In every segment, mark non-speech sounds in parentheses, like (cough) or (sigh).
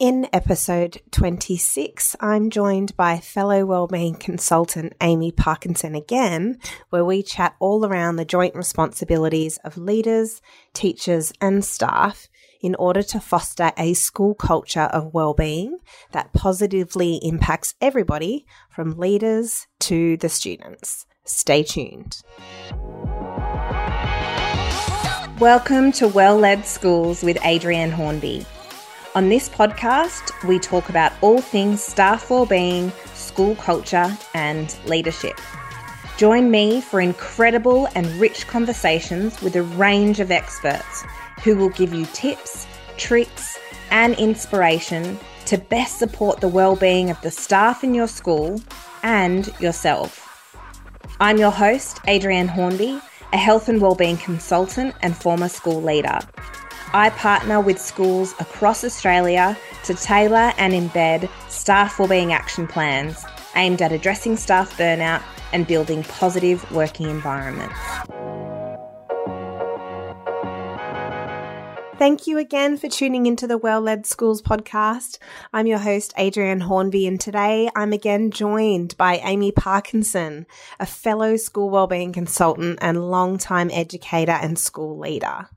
In episode 26, I'm joined by fellow wellbeing consultant Aimee Parkinson again, where we chat all around the joint responsibilities of leaders, teachers, and staff in order to foster a school culture of wellbeing that positively impacts everybody from leaders to the students. Stay tuned. Welcome to Well Led Schools with Adrienne Hornby. On this podcast, we talk about all things staff well-being, school culture, and leadership. Join me for incredible and rich conversations with a range of experts who will give you tips, tricks, and inspiration to best support the well-being of the staff in your school and yourself. I'm your host, Adrienne Hornby, a health and wellbeing consultant and former school leader. I partner with schools across Australia to tailor and embed staff wellbeing action plans aimed at addressing staff burnout and building positive working environments. Thank you again for tuning into the Well Led Schools podcast. I'm your host, Adrienne Hornby, and today I'm again joined by Aimee Parkinson, a fellow school wellbeing consultant and long-time educator and school leader.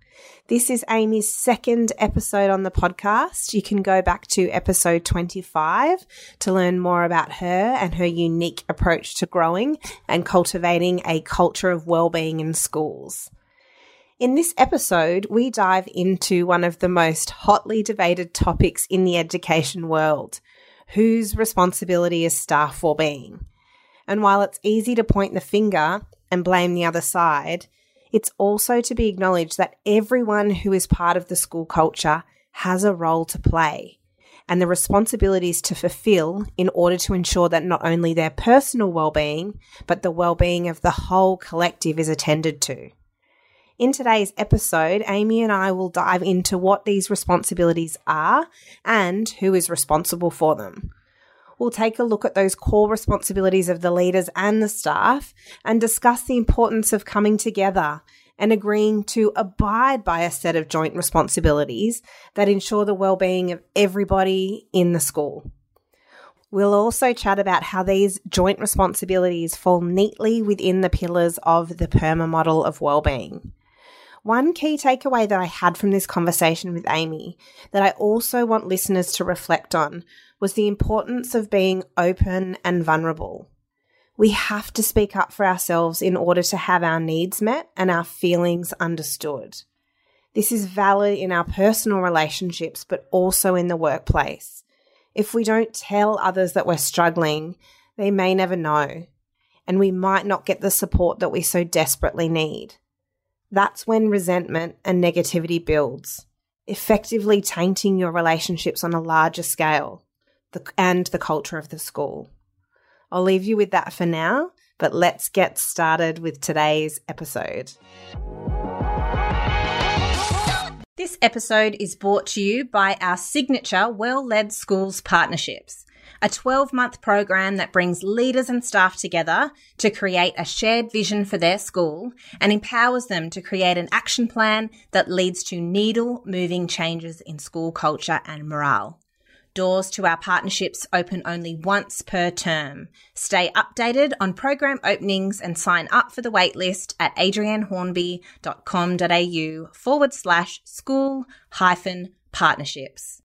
This is Aimee's second episode on the podcast. You can go back to episode 25 to learn more about her and her unique approach to growing and cultivating a culture of well-being in schools. In this episode, we dive into one of the most hotly debated topics in the education world. Whose responsibility is staff well-being? And while it's easy to point the finger and blame the other side, it's also to be acknowledged that everyone who is part of the school culture has a role to play and the responsibilities to fulfill in order to ensure that not only their personal well-being, but the well-being of the whole collective is attended to. In today's episode, Aimee and I will dive into what these responsibilities are and who is responsible for them we'll take a look at those core responsibilities of the leaders and the staff and discuss the importance of coming together and agreeing to abide by a set of joint responsibilities that ensure the well-being of everybody in the school. We'll also chat about how these joint responsibilities fall neatly within the pillars of the PERMA model of well-being. One key takeaway that I had from this conversation with Aimee that I also want listeners to reflect on was the importance of being open and vulnerable. We have to speak up for ourselves in order to have our needs met and our feelings understood. This is valid in our personal relationships, but also in the workplace. If we don't tell others that we're struggling, they may never know, and we might not get the support that we so desperately need. That's when resentment and negativity builds, effectively tainting your relationships on a larger scale the, and the culture of the school. I'll leave you with that for now, but let's get started with today's episode. This episode is brought to you by our signature Well Led Schools partnerships, a 12 month program that brings leaders and staff together to create a shared vision for their school and empowers them to create an action plan that leads to needle moving changes in school culture and morale. Doors to our partnerships open only once per term. Stay updated on program openings and sign up for the waitlist at adriennehornby.com.au forward slash school hyphen partnerships.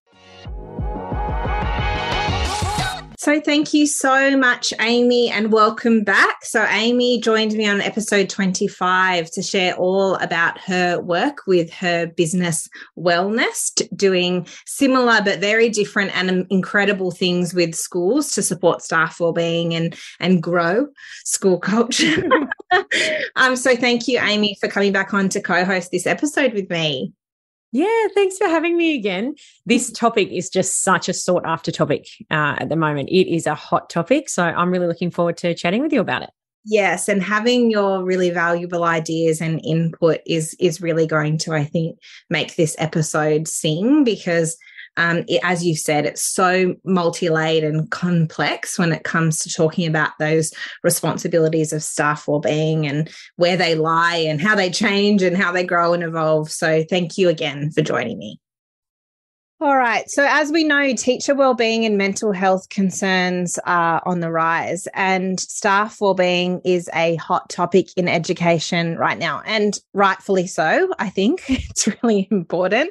So, thank you so much, Aimee, and welcome back. So, Aimee joined me on episode 25 to share all about her work with her business Well-Nest, doing similar but very different and incredible things with schools to support staff well-being and and grow school culture. (laughs) (laughs) um, so, thank you, Aimee, for coming back on to co-host this episode with me. Yeah, thanks for having me again. This topic is just such a sought after topic uh, at the moment. It is a hot topic. So I'm really looking forward to chatting with you about it. Yes, and having your really valuable ideas and input is is really going to I think make this episode sing because um, it, as you said, it's so multi-layered and complex when it comes to talking about those responsibilities of staff well-being and where they lie and how they change and how they grow and evolve. So thank you again for joining me. All right. So, as we know, teacher wellbeing and mental health concerns are on the rise, and staff wellbeing is a hot topic in education right now, and rightfully so. I think (laughs) it's really important.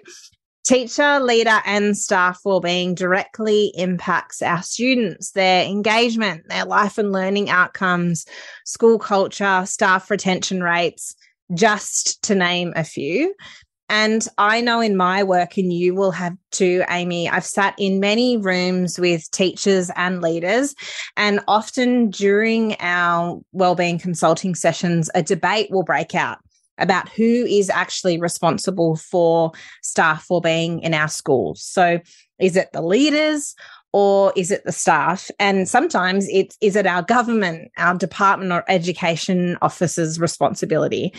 Teacher, leader, and staff wellbeing directly impacts our students, their engagement, their life and learning outcomes, school culture, staff retention rates, just to name a few. And I know in my work, and you will have too, Aimee, I've sat in many rooms with teachers and leaders. And often during our wellbeing consulting sessions, a debate will break out about who is actually responsible for staff wellbeing in our schools. So is it the leaders or is it the staff? And sometimes it's is it our government, our department or education officers' responsibility?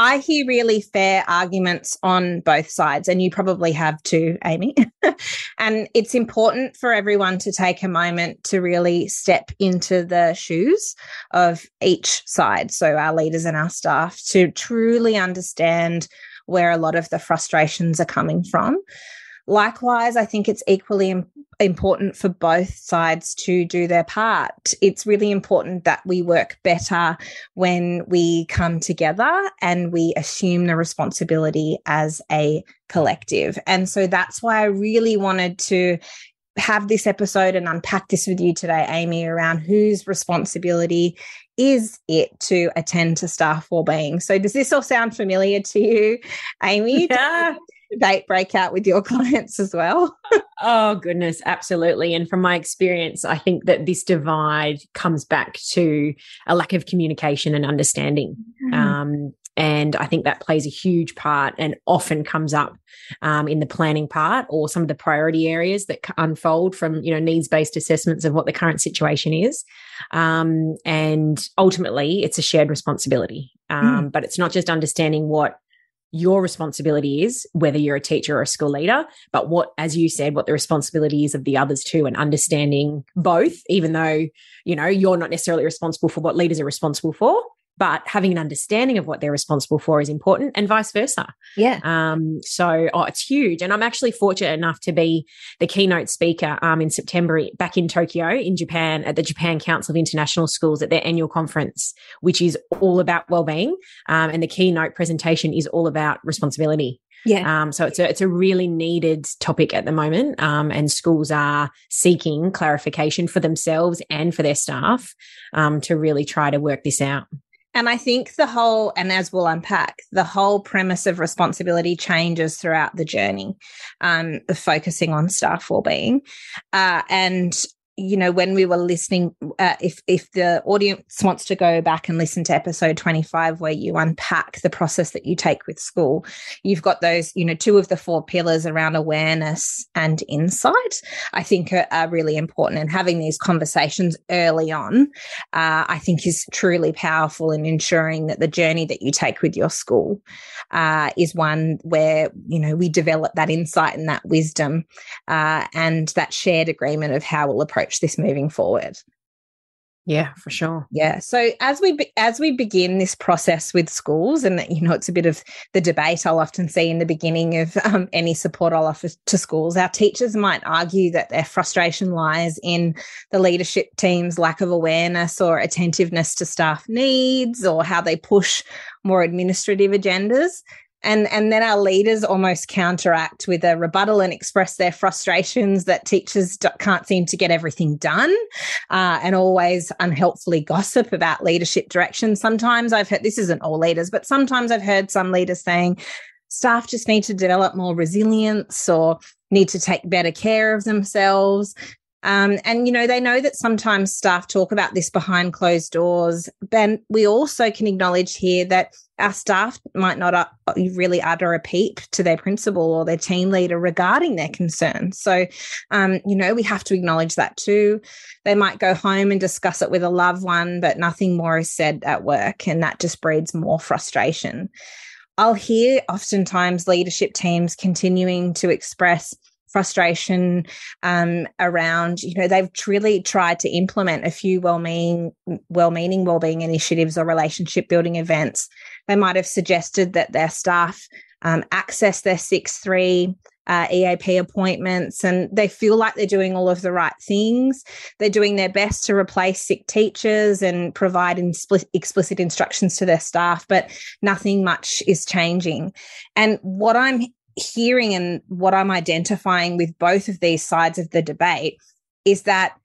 I hear really fair arguments on both sides, and you probably have too, Aimee. (laughs) and it's important for everyone to take a moment to really step into the shoes of each side. So, our leaders and our staff to truly understand where a lot of the frustrations are coming from. Likewise, I think it's equally important for both sides to do their part. It's really important that we work better when we come together and we assume the responsibility as a collective. And so that's why I really wanted to have this episode and unpack this with you today, Aimee, around whose responsibility is it to attend to staff well-being. So does this all sound familiar to you, Aimee? Yeah debate break out with your (laughs) clients as well? oh, goodness, absolutely. And from my experience, I think that this divide comes back to a lack of communication and understanding. Mm. Um, and I think that plays a huge part and often comes up um, in the planning part or some of the priority areas that unfold from, you know, needs based assessments of what the current situation is. Um, and ultimately, it's a shared responsibility. Um, mm. But it's not just understanding what your responsibility is, whether you're a teacher or a school leader, but what, as you said, what the responsibility is of the others too, and understanding both, even though, you know, you're not necessarily responsible for what leaders are responsible for but having an understanding of what they're responsible for is important and vice versa. Yeah. Um, so, oh, it's huge. And I'm actually fortunate enough to be the keynote speaker um, in September back in Tokyo in Japan at the Japan Council of International Schools at their annual conference, which is all about well-being. Um, and the keynote presentation is all about responsibility. Yeah. Um, so it's a, it's a really needed topic at the moment. Um, and schools are seeking clarification for themselves and for their staff, um, to really try to work this out. And I think the whole, and as we'll unpack, the whole premise of responsibility changes throughout the journey, um, focusing on staff well-being. Uh, and you know when we were listening uh, if if the audience wants to go back and listen to episode 25 where you unpack the process that you take with school you've got those you know two of the four pillars around awareness and insight i think are, are really important. And having these conversations early on uh, i think is truly powerful in ensuring that the journey that you take with your school uh, is one where you know we develop that insight and that wisdom uh, and that shared agreement of how we'll approach this moving forward. Yeah, for sure. Yeah. So as we be- as we begin this process with schools, and you know, it's a bit of the debate I'll often see in the beginning of um, any support I'll offer to schools. Our teachers might argue that their frustration lies in the leadership team's lack of awareness or attentiveness to staff needs, or how they push more administrative agendas and and then our leaders almost counteract with a rebuttal and express their frustrations that teachers can't seem to get everything done uh, and always unhelpfully gossip about leadership direction sometimes i've heard this isn't all leaders but sometimes i've heard some leaders saying staff just need to develop more resilience or need to take better care of themselves um, and, you know, they know that sometimes staff talk about this behind closed doors. But we also can acknowledge here that our staff might not uh, really utter a peep to their principal or their team leader regarding their concerns. So, um, you know, we have to acknowledge that too. They might go home and discuss it with a loved one, but nothing more is said at work. And that just breeds more frustration. I'll hear oftentimes leadership teams continuing to express frustration um, around you know they've really tried to implement a few well-meaning well-meaning well-being initiatives or relationship building events they might have suggested that their staff um, access their 6-3 uh, EAP appointments and they feel like they're doing all of the right things. They're doing their best to replace sick teachers and provide explicit instructions to their staff, but nothing much is changing. And what I'm hearing and what I'm identifying with both of these sides of the debate is that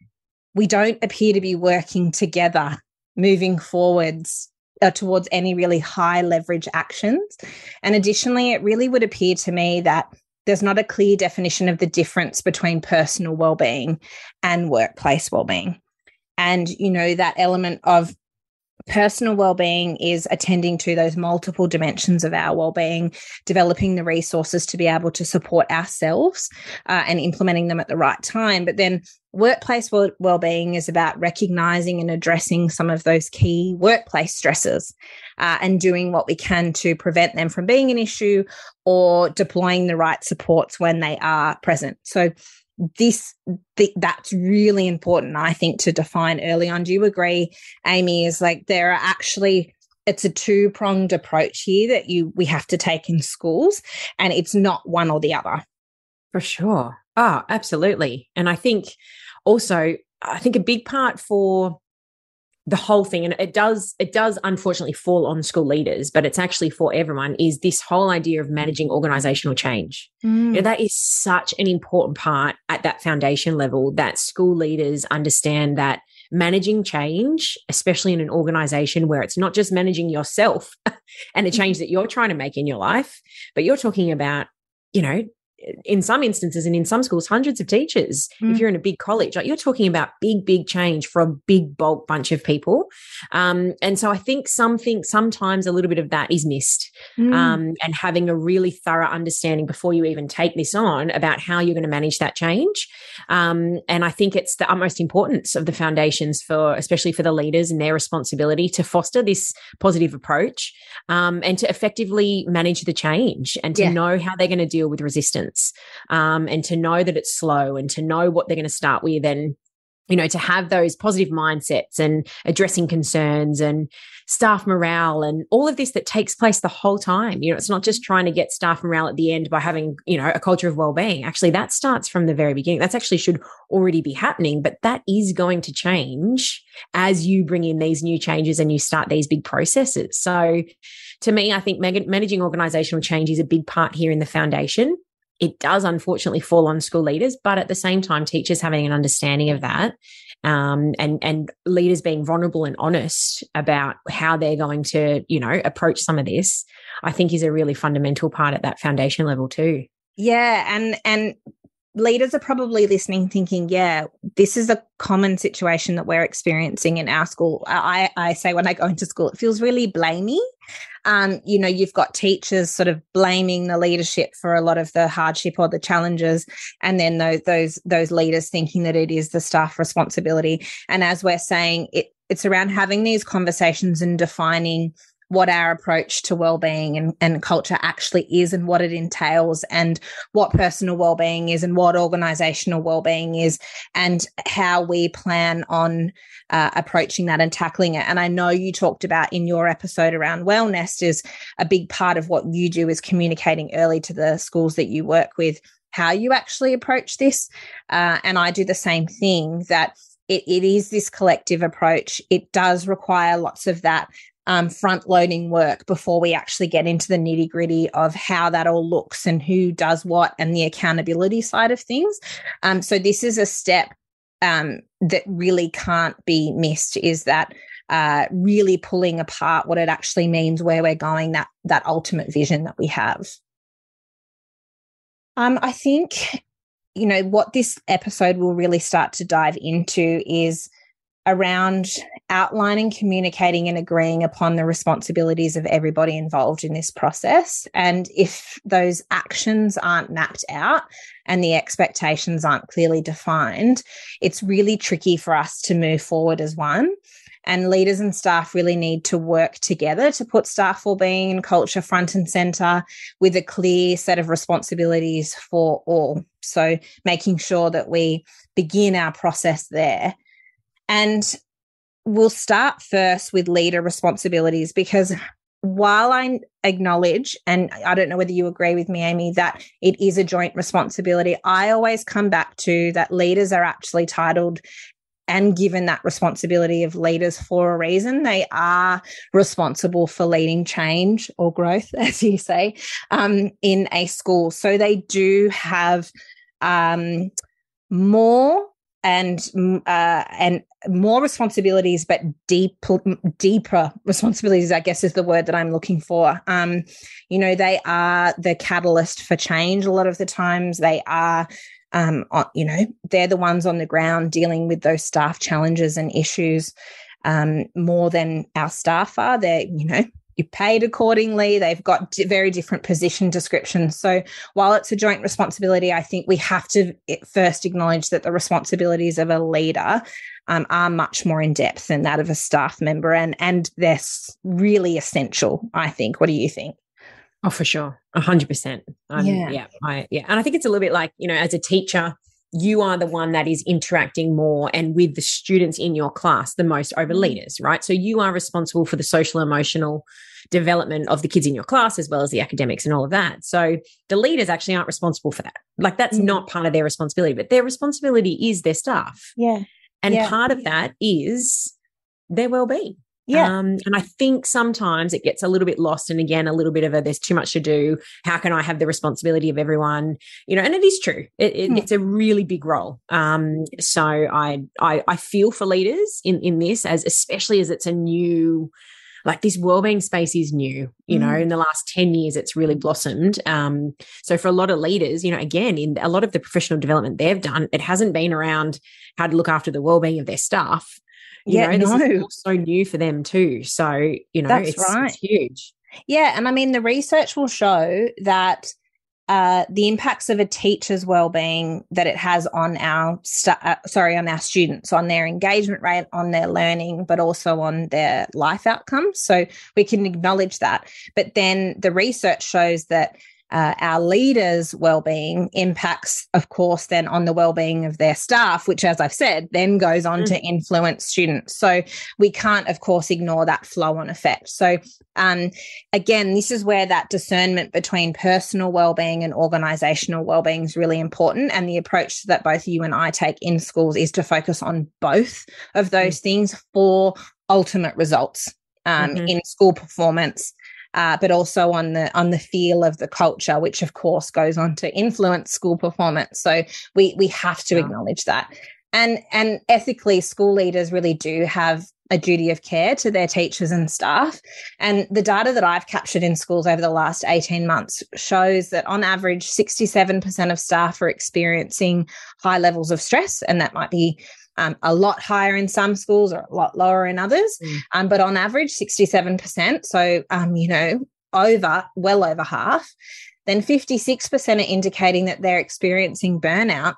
we don't appear to be working together moving forwards uh, towards any really high leverage actions. And additionally, it really would appear to me that there's not a clear definition of the difference between personal well-being and workplace well-being and you know that element of personal well-being is attending to those multiple dimensions of our well-being developing the resources to be able to support ourselves uh, and implementing them at the right time. But then workplace well-being is about recognizing and addressing some of those key workplace stresses uh, and doing what we can to prevent them from being an issue or deploying the right supports when they are present. So this th- that's really important i think to define early on. Do you agree Aimee is like there are actually it's a two pronged approach here that you we have to take in schools and it's not one or the other? For sure. Oh absolutely. And i think also i think a big part for the whole thing. And it does it does unfortunately fall on school leaders but it's actually for everyone is this whole idea of managing organizational change. Mm. you know, that is such an important part at that foundation level that school leaders understand that managing change especially in an organization where it's not just managing yourself (laughs) and the change that you're trying to make in your life but you're talking about you know in some instances and in some schools hundreds of teachers mm. if you're in a big college like you're talking about big big change for a big bulk bunch of people um, and so i think something sometimes a little bit of that is missed mm. um, and having a really thorough understanding before you even take this on about how you're going to manage that change um, and i think it's the utmost importance of the foundations for especially for the leaders and their responsibility to foster this positive approach um, and to effectively manage the change and to yeah. know how they're going to deal with resistance um, and to know that it's slow and to know what they're going to start with and you know to have those positive mindsets and addressing concerns and staff morale and all of this that takes place the whole time. You know it's not just trying to get staff morale at the end by having you know a culture of well-being. Actually that starts from the very beginning. That's actually should already be happening but that is going to change as you bring in these new changes and you start these big processes. So to me i think managing organizational change is a big part here in the foundation it does unfortunately fall on school leaders, but at the same time, teachers having an understanding of that um, and and leaders being vulnerable and honest about how they're going to, you know, approach some of this, I think is a really fundamental part at that foundation level too. Yeah, and and leaders are probably listening thinking yeah this is a common situation that we're experiencing in our school. I i say when i go into school it feels really blamey. Um, you know you've got teachers sort of blaming the leadership for a lot of the hardship or the challenges and then those those those leaders thinking that it is the staff responsibility. And as we're saying it it's around having these conversations and defining what our approach to well-being and, and culture actually is and what it entails and what personal well-being is and what organizational well-being is and how we plan on uh, approaching that and tackling it and i know you talked about in your episode around wellness is a big part of what you do is communicating early to the schools that you work with how you actually approach this uh, and i do the same thing that it, it is this collective approach. It does require lots of that um, front loading work before we actually get into the nitty gritty of how that all looks and who does what and the accountability side of things. Um, so this is a step um, that really can't be missed. Is that uh, really pulling apart what it actually means, where we're going, that that ultimate vision that we have. Um, I think you know what this episode will really start to dive into is around outlining, communicating, and agreeing upon the responsibilities of everybody involved in this process. And if those actions aren't mapped out and the expectations aren't clearly defined, it's really tricky for us to move forward as one. And leaders and staff really need to work together to put staff well-being and culture front and center with a clear set of responsibilities for all. So making sure that we begin our process there and we'll start first with leader responsibilities because while I acknowledge, and I don't know whether you agree with me, Aimee, that it is a joint responsibility. I always come back to that leaders are actually titled and given that responsibility of leaders for a reason. They are responsible for leading change or growth, (laughs) as you say, um, in a school. So they do have um, more and mm, uh, and more responsibilities, but deep, deeper responsibilities. I guess is the word that I'm looking for. Um, you know, they are the catalyst for change. A lot of the times, they are. Um, you know, they're the ones on the ground dealing with those staff challenges and issues um, more than our staff are. They're, you know, you're paid accordingly. They've got very different position descriptions. So while it's a joint responsibility, I think we have to first acknowledge that the responsibilities of a leader um, are much more in depth than that of a staff member, and and they're really essential. I think. What do you think? Oh, for sure, a hundred percent. Yeah, yeah, I, yeah. And I think it's a little bit like you know, as a teacher, you are the one that is interacting more and with the students in your class the most over mm. leaders, right? So you are responsible for the social emotional development of the kids in your class as well as the academics and all of that. So the leaders actually aren't responsible for that. Like that's mm not part of their responsibility, but their responsibility is their staff. Yeah. And yeah. part of that is their well-being. Yeah. Um, and I think sometimes it gets a little bit lost. And again, a little bit of a there's too much to do. How can I have the responsibility of everyone? You know, and it is true. It, it, mm. It's a really big role. Um, so I, I I feel for leaders in in this as especially as it's a new like this wellbeing space is new you know mm. in the last 10 years it's really blossomed um, so for a lot of leaders you know again in a lot of the professional development they've done it hasn't been around how to look after the wellbeing of their staff you yeah, know, this no. is so new for them too. So, you know, That's it's, right. it's huge. Yeah. And I mean, the research will show that uh, the impacts of a teacher's well-being that it has on our st- uh, sorry on our students on their engagement rate on their learning but also on their life outcomes so we can acknowledge that but then the research shows that uh, our leaders' well-being impacts, of course, then on the well-being of their staff, which, as I've said, then goes on mm. to influence students. So we can't, of course, ignore that flow-on effect. So um, again, this is where that discernment between personal well-being and organizational well-being is really important. And the approach that both you and I take in schools is to focus on both of those mm. things for ultimate results um, mm-hmm. in school performance uh, but also on the on the feel of the culture, which of course goes on to influence school performance. So we we have to yeah. acknowledge that. And and ethically, school leaders really do have a duty of care to their teachers and staff. And the data that I've captured in schools over the last 18 months shows that on average, 67% of staff are experiencing high levels of stress. And that might be um, a lot higher in some schools or a lot lower in others. Mm. Um, but on average, 67%. So, um, you know, over, well over half. Then 56% are indicating that they're experiencing burnout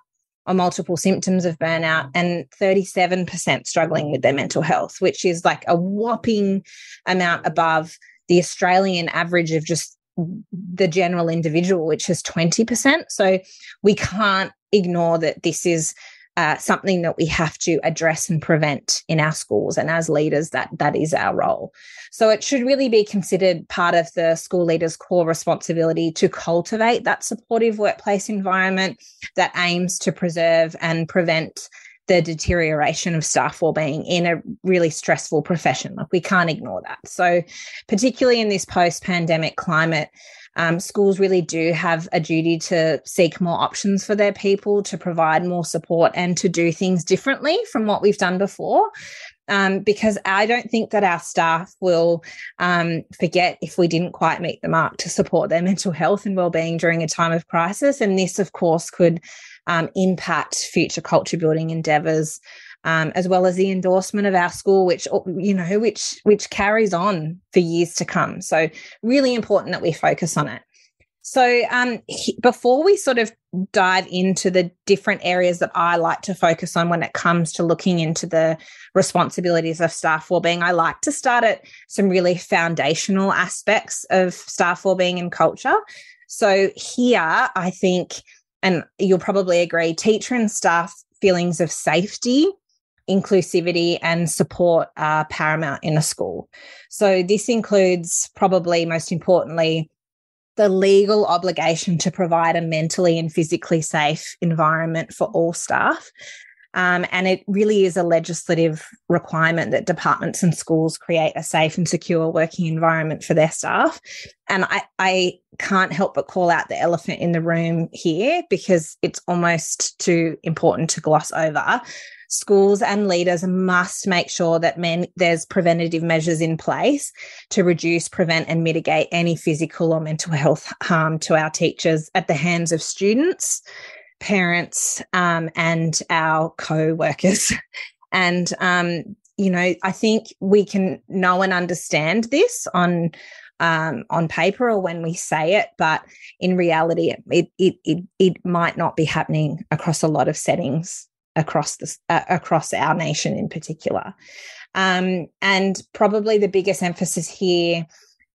or multiple symptoms of burnout, and 37% struggling with their mental health, which is like a whopping amount above the Australian average of just the general individual, which is 20%. So we can't ignore that this is uh, something that we have to address and prevent in our schools. And as leaders, that that is our role. So it should really be considered part of the school leader's core responsibility to cultivate that supportive workplace environment that aims to preserve and prevent the deterioration of staff well-being in a really stressful profession. Like we can't ignore that. So particularly in this post-pandemic climate, um, schools really do have a duty to seek more options for their people, to provide more support, and to do things differently from what we've done before. Um, because I don't think that our staff will um, forget if we didn't quite meet the mark to support their mental health and well-being during a time of crisis. And this, of course, could um, impact future culture building endeavours um, as well as the endorsement of our school, which you know, which which carries on for years to come. So really important that we focus on it. So um, he, before we sort of dive into the different areas that I like to focus on when it comes to looking into the responsibilities of staff wellbeing, I like to start at some really foundational aspects of staff wellbeing and culture. So here, I think, and you'll probably agree, teacher and staff feelings of safety inclusivity and support are paramount in a school. So this includes probably most importantly the legal obligation to provide a mentally and physically safe environment for all staff. Um, and it really is a legislative requirement that departments and schools create a safe and secure working environment for their staff. And I, I can't help but call out the elephant in the room here because it's almost too important to gloss over schools and leaders must make sure that men, there's preventative measures in place to reduce, prevent, and mitigate any physical or mental health harm to our teachers at the hands of students, parents, um, and our co workers. (laughs) and, um, you know, I think we can know and understand this on um, on paper or when we say it, but in reality, it, it it it might not be happening across a lot of settings across the uh, across our nation in particular. Um, and probably the biggest emphasis here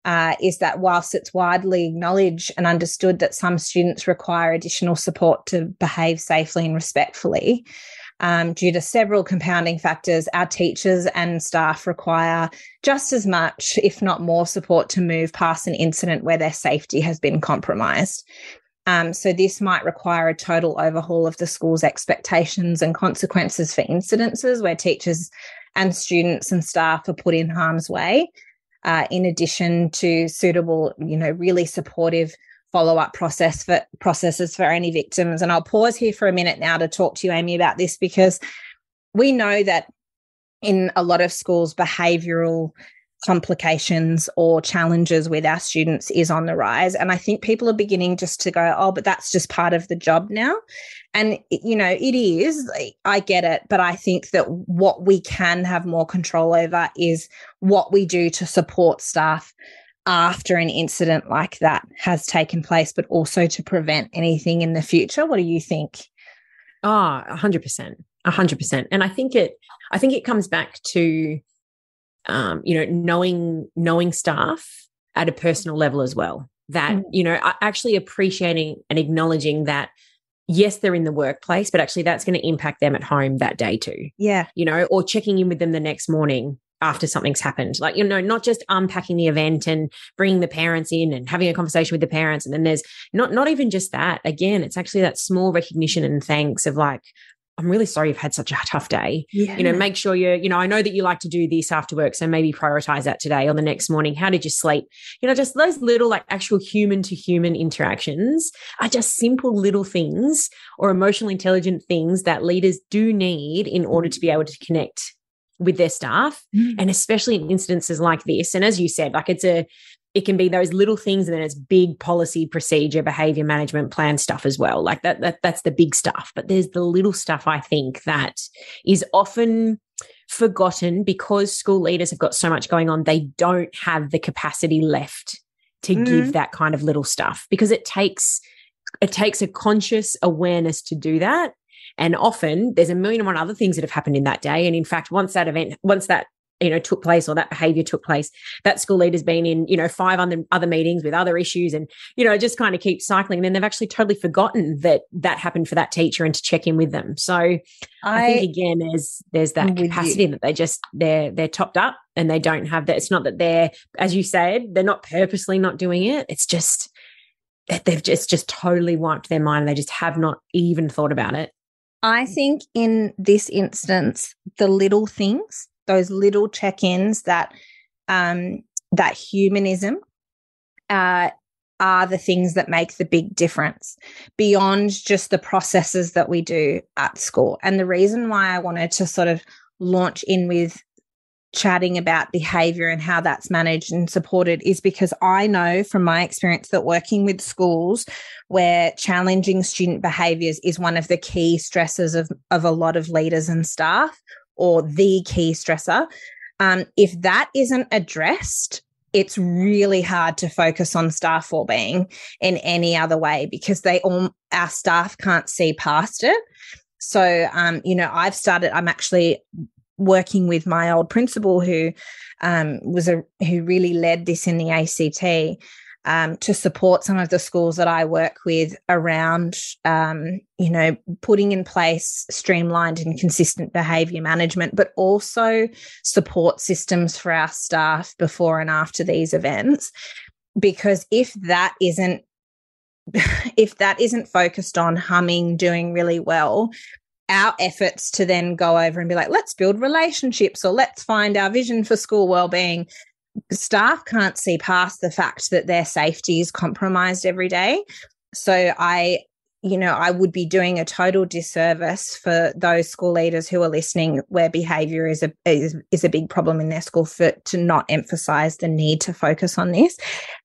uh, is that whilst it's widely acknowledged and understood that some students require additional support to behave safely and respectfully, um, due to several compounding factors, our teachers and staff require just as much, if not more, support to move past an incident where their safety has been compromised. Um, so this might require a total overhaul of the school's expectations and consequences for incidences where teachers and students and staff are put in harm's way. Uh, in addition to suitable, you know, really supportive follow-up process for processes for any victims. And I'll pause here for a minute now to talk to you, Aimee, about this because we know that in a lot of schools, behavioral complications or challenges with our students is on the rise. And I think people are beginning just to go, oh, but that's just part of the job now. And, you know, it is, I get it. But I think that what we can have more control over is what we do to support staff after an incident like that has taken place, but also to prevent anything in the future. What do you think? Oh, a hundred percent, a hundred percent. And I think it, I think it comes back to um, you know, knowing knowing staff at a personal level as well. That mm. you know, actually appreciating and acknowledging that yes, they're in the workplace, but actually that's going to impact them at home that day too. Yeah, you know, or checking in with them the next morning after something's happened. Like, you know, not just unpacking the event and bringing the parents in and having a conversation with the parents. And then there's not, not even just that. Again, it's actually that small recognition and thanks of like, I'm really sorry you've had such a tough day. Yeah. You know, make sure you're, you know, I know that you like to do this after work. So maybe prioritize that today or the next morning. How did you sleep? You know, just those little like actual human to human interactions are just simple little things or emotionally intelligent things that leaders do need in order to be able to connect with their staff mm. and especially in instances like this and as you said like it's a it can be those little things and then it's big policy procedure behavior management plan stuff as well. Like that, that that's the big stuff. But there's the little stuff i think that is often forgotten because school leaders have got so much going on they don't have the capacity left to mm. give that kind of little stuff because it takes it takes a conscious awareness to do that. And often there's a million and one other things that have happened in that day. And in fact once that event once that you know took place or that behavior took place. That school leader's been in you know five other, other meetings with other issues and you know just kind of keep cycling. And then they've actually totally forgotten that that happened for that teacher and to check in with them. So i, I think again there's there's that capacity you. that they just they're they're topped up and they don't have that. It's not that they're as you said they're not purposely not doing it. It's just that they've just just totally wiped their mind. They just have not even thought about it. I think in this instance, the little things those little check-ins that um, that humanism uh, are the things that make the big difference beyond just the processes that we do at school. And the reason why I wanted to sort of launch in with chatting about behavior and how that's managed and supported is because I know from my experience that working with schools where challenging student behaviors is one of the key stresses of, of a lot of leaders and staff or the key stressor. Um, if that isn't addressed, it's really hard to focus on staff well-being in any other way because they all our staff can't see past it. So, um, you know, I've started. I'm actually working with my old principal who um, was a who really led this in the ACT. Um, to support some of the schools that I work with around, um, you know, putting in place streamlined and consistent behavior management, but also support systems for our staff before and after these events. Because if that isn't (laughs) if that isn't focused on humming, doing really well, our efforts to then go over and be like, let's build relationships or let's find our vision for school well-being staff can't see past the fact that their safety is compromised every day. So I, you know, I would be doing a total disservice for those school leaders who are listening where behavior is a is, is a big problem in their school for to not emphasize the need to focus on this.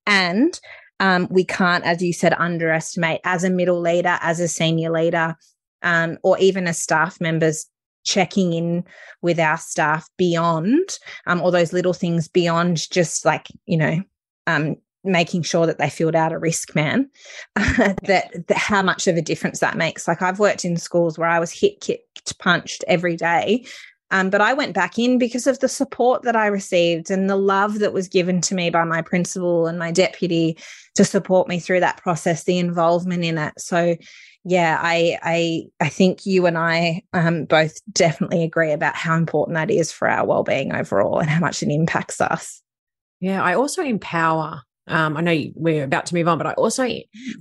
And um, we can't, as you said, underestimate as a middle leader, as a senior leader, um, or even as staff members, checking in with our staff beyond um, all those little things beyond just like you know um, making sure that they filled out a risk man (laughs) that, that, how much of a difference that makes. Like i've worked in schools where i was hit kicked punched every day um, but i went back in because of the support that i received and the love that was given to me by my principal and my deputy to support me through that process the involvement in it so yeah, I I I think you and I um, both definitely agree about how important that is for our well-being overall and how much it impacts us. Yeah, I also empower. Um, I know we're about to move on, but I also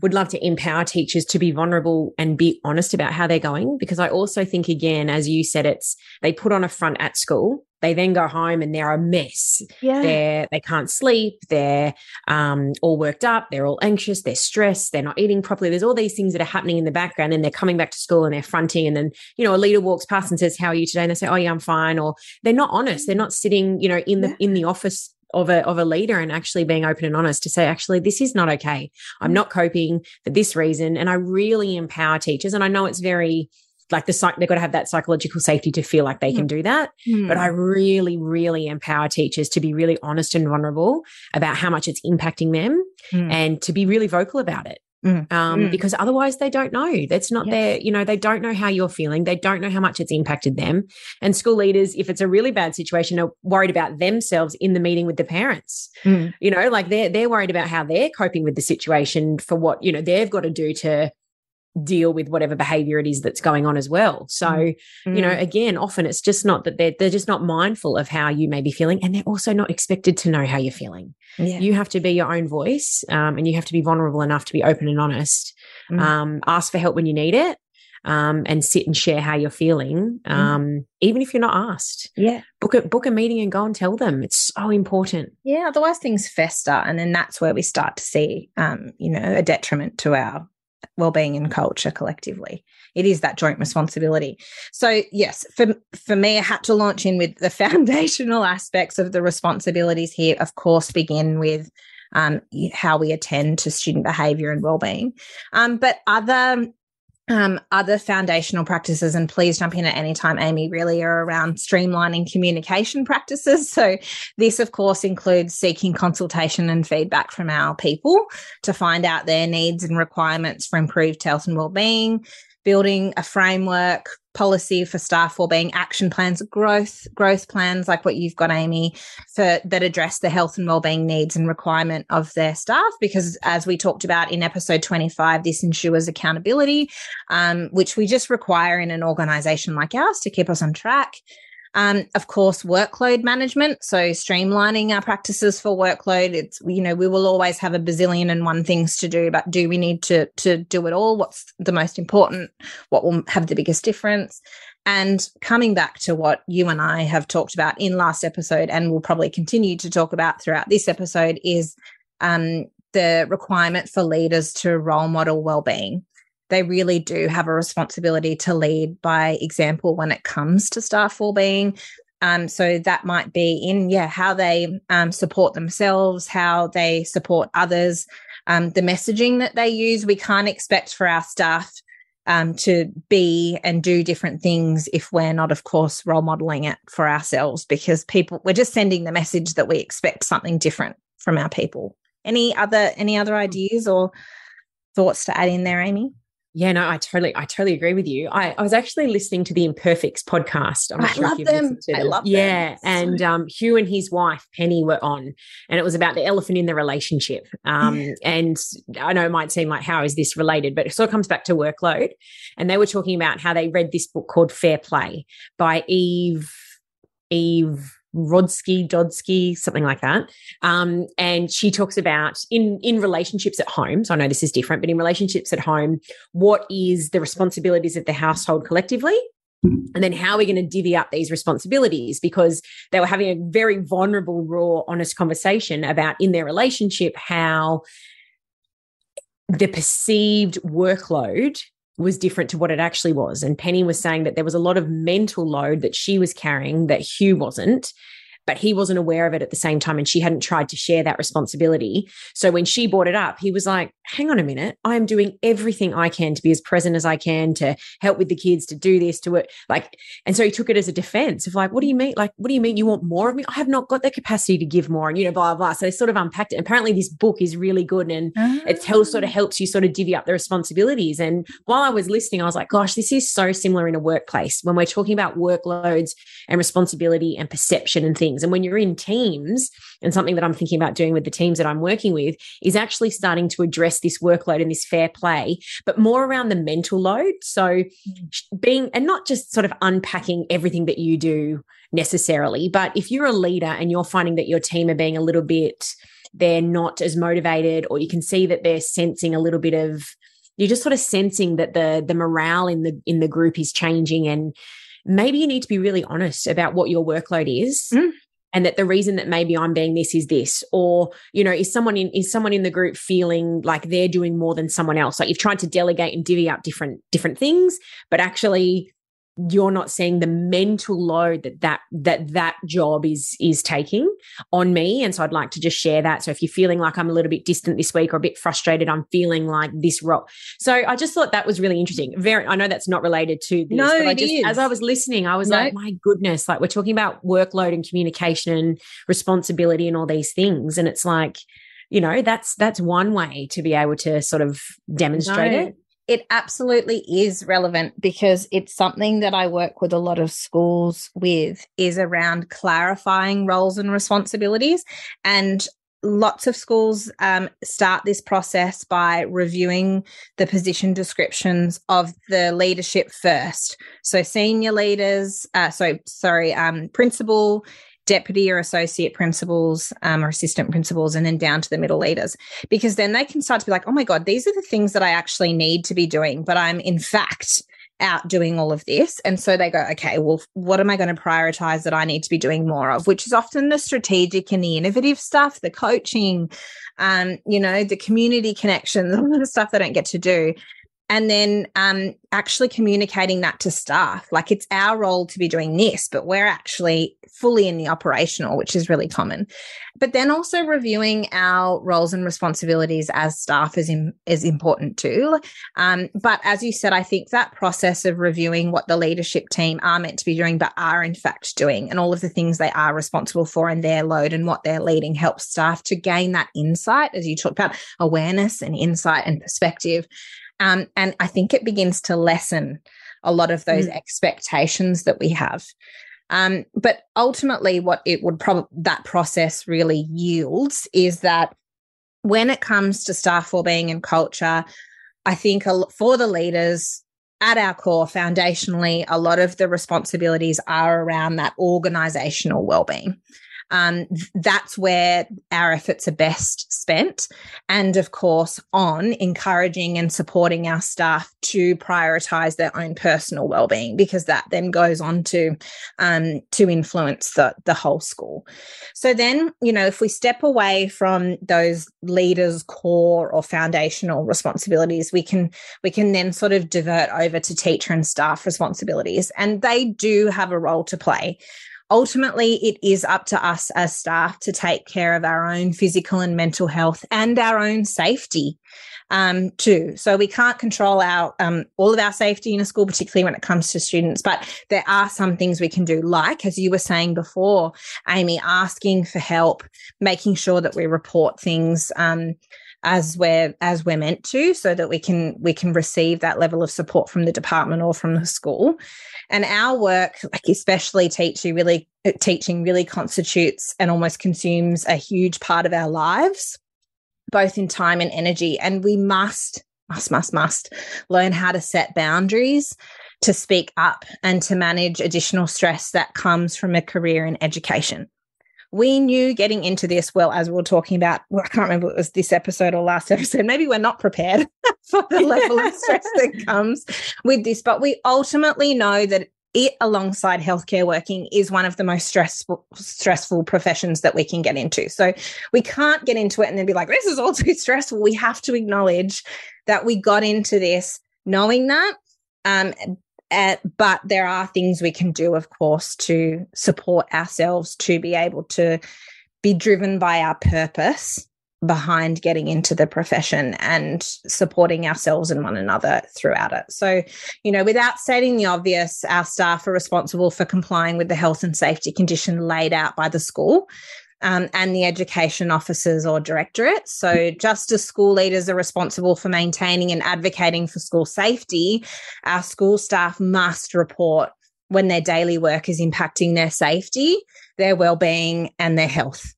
would love to empower teachers to be vulnerable and be honest about how they're going because I also think again, as you said, it's they put on a front at school they then go home and they're a mess. Yeah. They're, they can't sleep. They're um, all worked up. They're all anxious. They're stressed. They're not eating properly. There's all these things that are happening in the background and they're coming back to school and they're fronting. And then, you know, a leader walks past and says, how are you today? And they say, oh yeah, I'm fine. Or they're not honest. They're not sitting, you know, in the, yeah. in the office of a of a leader and actually being open and honest to say actually this is not okay i'm not coping for this reason and i really empower teachers and i know it's very like the psych, they've got to have that psychological safety to feel like they mm. can do that. Mm. But I really, really empower teachers to be really honest and vulnerable about how much it's impacting them mm. and to be really vocal about it. Mm. Um, mm. because otherwise they don't know. That's not yes. their, you know, they don't know how you're feeling. They don't know how much it's impacted them. And school leaders, if it's a really bad situation, are worried about themselves in the meeting with the parents. Mm. You know, like they're they're worried about how they're coping with the situation for what, you know, they've got to do to deal with whatever behavior it is that's going on as well. So, mm. you know, mm. again, often it's just not that they're they're just not mindful of how you may be feeling, and they're also not expected to know how you're feeling. Yeah. You have to be your own voice, um, and you have to be vulnerable enough to be open and honest. Mm. Um, ask for help when you need it. Um, and sit and share how you're feeling, mm. um, even if you're not asked. Yeah, book a book a meeting and go and tell them. It's so important. Yeah, otherwise things fester, and then that's where we start to see, um, you know, a detriment to our well-being and culture collectively. It is that joint responsibility. So yes for for me i had to launch in with the (laughs) foundational aspects of the responsibilities here of course begin with um, how we attend to student behavior and well-being. Um, but other um, other foundational practices, and please jump in at any time, Aimee, really are around streamlining communication practices. (laughs) So, this, of course, includes seeking consultation and feedback from our people to find out their needs and requirements for improved health and well-being, building a framework policy for staff well-being action plans growth growth plans like what you've got Aimee for that address the health and well-being needs and requirement of their staff. Because as we talked about in episode 25 this ensures accountability um, which we just require in an organization like ours to keep us on track um, of course, workload management. So streamlining our practices for workload. It's, you know, we will always have a bazillion and one things to do, but do we need to, to do it all? What's the most important? What will have the biggest difference? And coming back to what you and I have talked about in last episode, and we'll probably continue to talk about throughout this episode, is um, the requirement for leaders to role model well-being they really do have a responsibility to lead by example when it comes to staff well-being. Um, so that might be in yeah how they um, support themselves, how they support others, um, the messaging that they use. We can't expect for our staff um, to be and do different things if we're not, of course, role modeling it for ourselves because people we're just sending the message that we expect something different from our people. Any other any other ideas or thoughts to add in there, Aimee? Yeah, no, I totally, I totally agree with you. I, I was actually listening to the Imperfects podcast. I'm I sure love them. I love yeah, them. and um, Hugh and his wife Penny were on, and it was about the elephant in the relationship. Um, yeah. And I know it might seem like how is this related, but it sort of comes back to workload. And they were talking about how they read this book called Fair Play by Eve Eve Rodsky, Dodsky, something like that. Um, and she talks about in in relationships at home. So I know this is different, but in relationships at home, what is the responsibilities of the household collectively? And then how are we going to divvy up these responsibilities? Because they were having a very vulnerable, raw, honest conversation about in their relationship how the perceived workload was different to what it actually was. And Penny was saying that there was a lot of mental load that she was carrying that Hugh wasn't but he wasn't aware of it at the same time and she hadn't tried to share that responsibility. So when she brought it up, he was like, hang on a minute, I am doing everything I can to be as present as I can to help with the kids, to do this, to it. Like, and so he took it as a defense of like, what do you mean? Like, what do you mean you want more of me? I have not got the capacity to give more and, you know, blah, blah. So they sort of unpacked it. apparently this book is really good and it tells sort of ah. helps you sort of divvy up the responsibilities. And while I was listening, I was like, gosh, this is so similar in a workplace when we're talking about workloads and responsibility and perception and things things. And when you're in teams, and something that I'm thinking about doing with the teams that I'm working with is actually starting to address this workload and this fair play, but more around the mental load. So being, and not just sort of unpacking everything that you do necessarily, but if you're a leader and you're finding that your team are being a little bit, they're not as motivated, or you can see that they're sensing a little bit of, you're just sort of sensing that the the morale in the in the group is changing and maybe you need to be really honest about what your workload is mm and that the reason that maybe I'm being this is this, or you know, is someone in is someone in the group feeling like they're doing more than someone else? Like you've tried to delegate and divvy up different different things, but actually you're not seeing the mental load that that that that job is is taking on me and so i'd like to just share that so if you're feeling like i'm a little bit distant this week or a bit frustrated i'm feeling like this role so i just thought that was really interesting very i know that's not related to this no, but i just is. as i was listening i was no. like my goodness like we're talking about workload and communication and responsibility and all these things and it's like you know that's that's one way to be able to sort of demonstrate no. it it absolutely is relevant because it's something that I work with a lot of schools with is around clarifying roles and responsibilities. And lots of schools um, start this process by reviewing the position descriptions of the leadership first. So senior leaders, uh, so sorry, um, principal, deputy or associate principals um, or assistant principals and then down to the middle leaders. Because then they can start to be like oh my god these are the things that i actually need to be doing but i'm in fact out doing all of this. And so they go okay well what am i going to prioritize that i need to be doing more of? Which is often the strategic and the innovative stuff the coaching um you know the community connections (laughs) all the stuff they don't get to do and then um, actually communicating that to staff. Like it's our role to be doing this but we're actually fully in the operational which is really common. But then also reviewing our roles and responsibilities as staff is in, is important too. Um, but as you said i think that process of reviewing what the leadership team are meant to be doing but are in fact doing and all of the things they are responsible for and their load and what they're leading helps staff to gain that insight as you talked about awareness and insight and perspective um, and I think it begins to lessen a lot of those mm. expectations that we have. Um, but ultimately, what it would probably that process really yields is that when it comes to staff well-being and culture, I think for the leaders at our core, foundationally, a lot of the responsibilities are around that organizational well-being um, that's where our efforts are best spent. And of course, on encouraging and supporting our staff to prioritize their own personal well-being, because that then goes on to um, to influence the, the whole school. So then, you know, if we step away from those leaders' core or foundational responsibilities, we can we can then sort of divert over to teacher and staff responsibilities. And they do have a role to play ultimately it is up to us as staff to take care of our own physical and mental health and our own safety um, too. So we can't control our um, all of our safety in a school, particularly when it comes to students. But there are some things we can do, like as you were saying before, Aimee, asking for help, making sure that we report things. Um, as we're as we're meant to so that we can we can receive that level of support from the department or from the school and our work like especially teaching really uh, teaching really constitutes and almost consumes a huge part of our lives both in time and energy. And we must must must must learn how to set boundaries to speak up and to manage additional stress that comes from a career in education we knew getting into this, well, as we were talking about, well, I can't remember it was this episode or last (laughs) episode, maybe we're not prepared (laughs) for the level of stress that (laughs) comes with this, but we ultimately know that it alongside healthcare working is one of the most stressful stressful professions that we can get into. So we can't get into it and then be like, this is all too stressful. We have to acknowledge that we got into this knowing that um, but there are things we can do, of course, to support ourselves to be able to be driven by our purpose behind getting into the profession and supporting ourselves and one another throughout it. So, you know, without stating the obvious, our staff are responsible for complying with the health and safety condition laid out by the school um, and the education officers or directorates. So, just as school leaders are responsible for maintaining and advocating for school safety, our school staff must report when their daily work is impacting their safety, their well-being, and their health.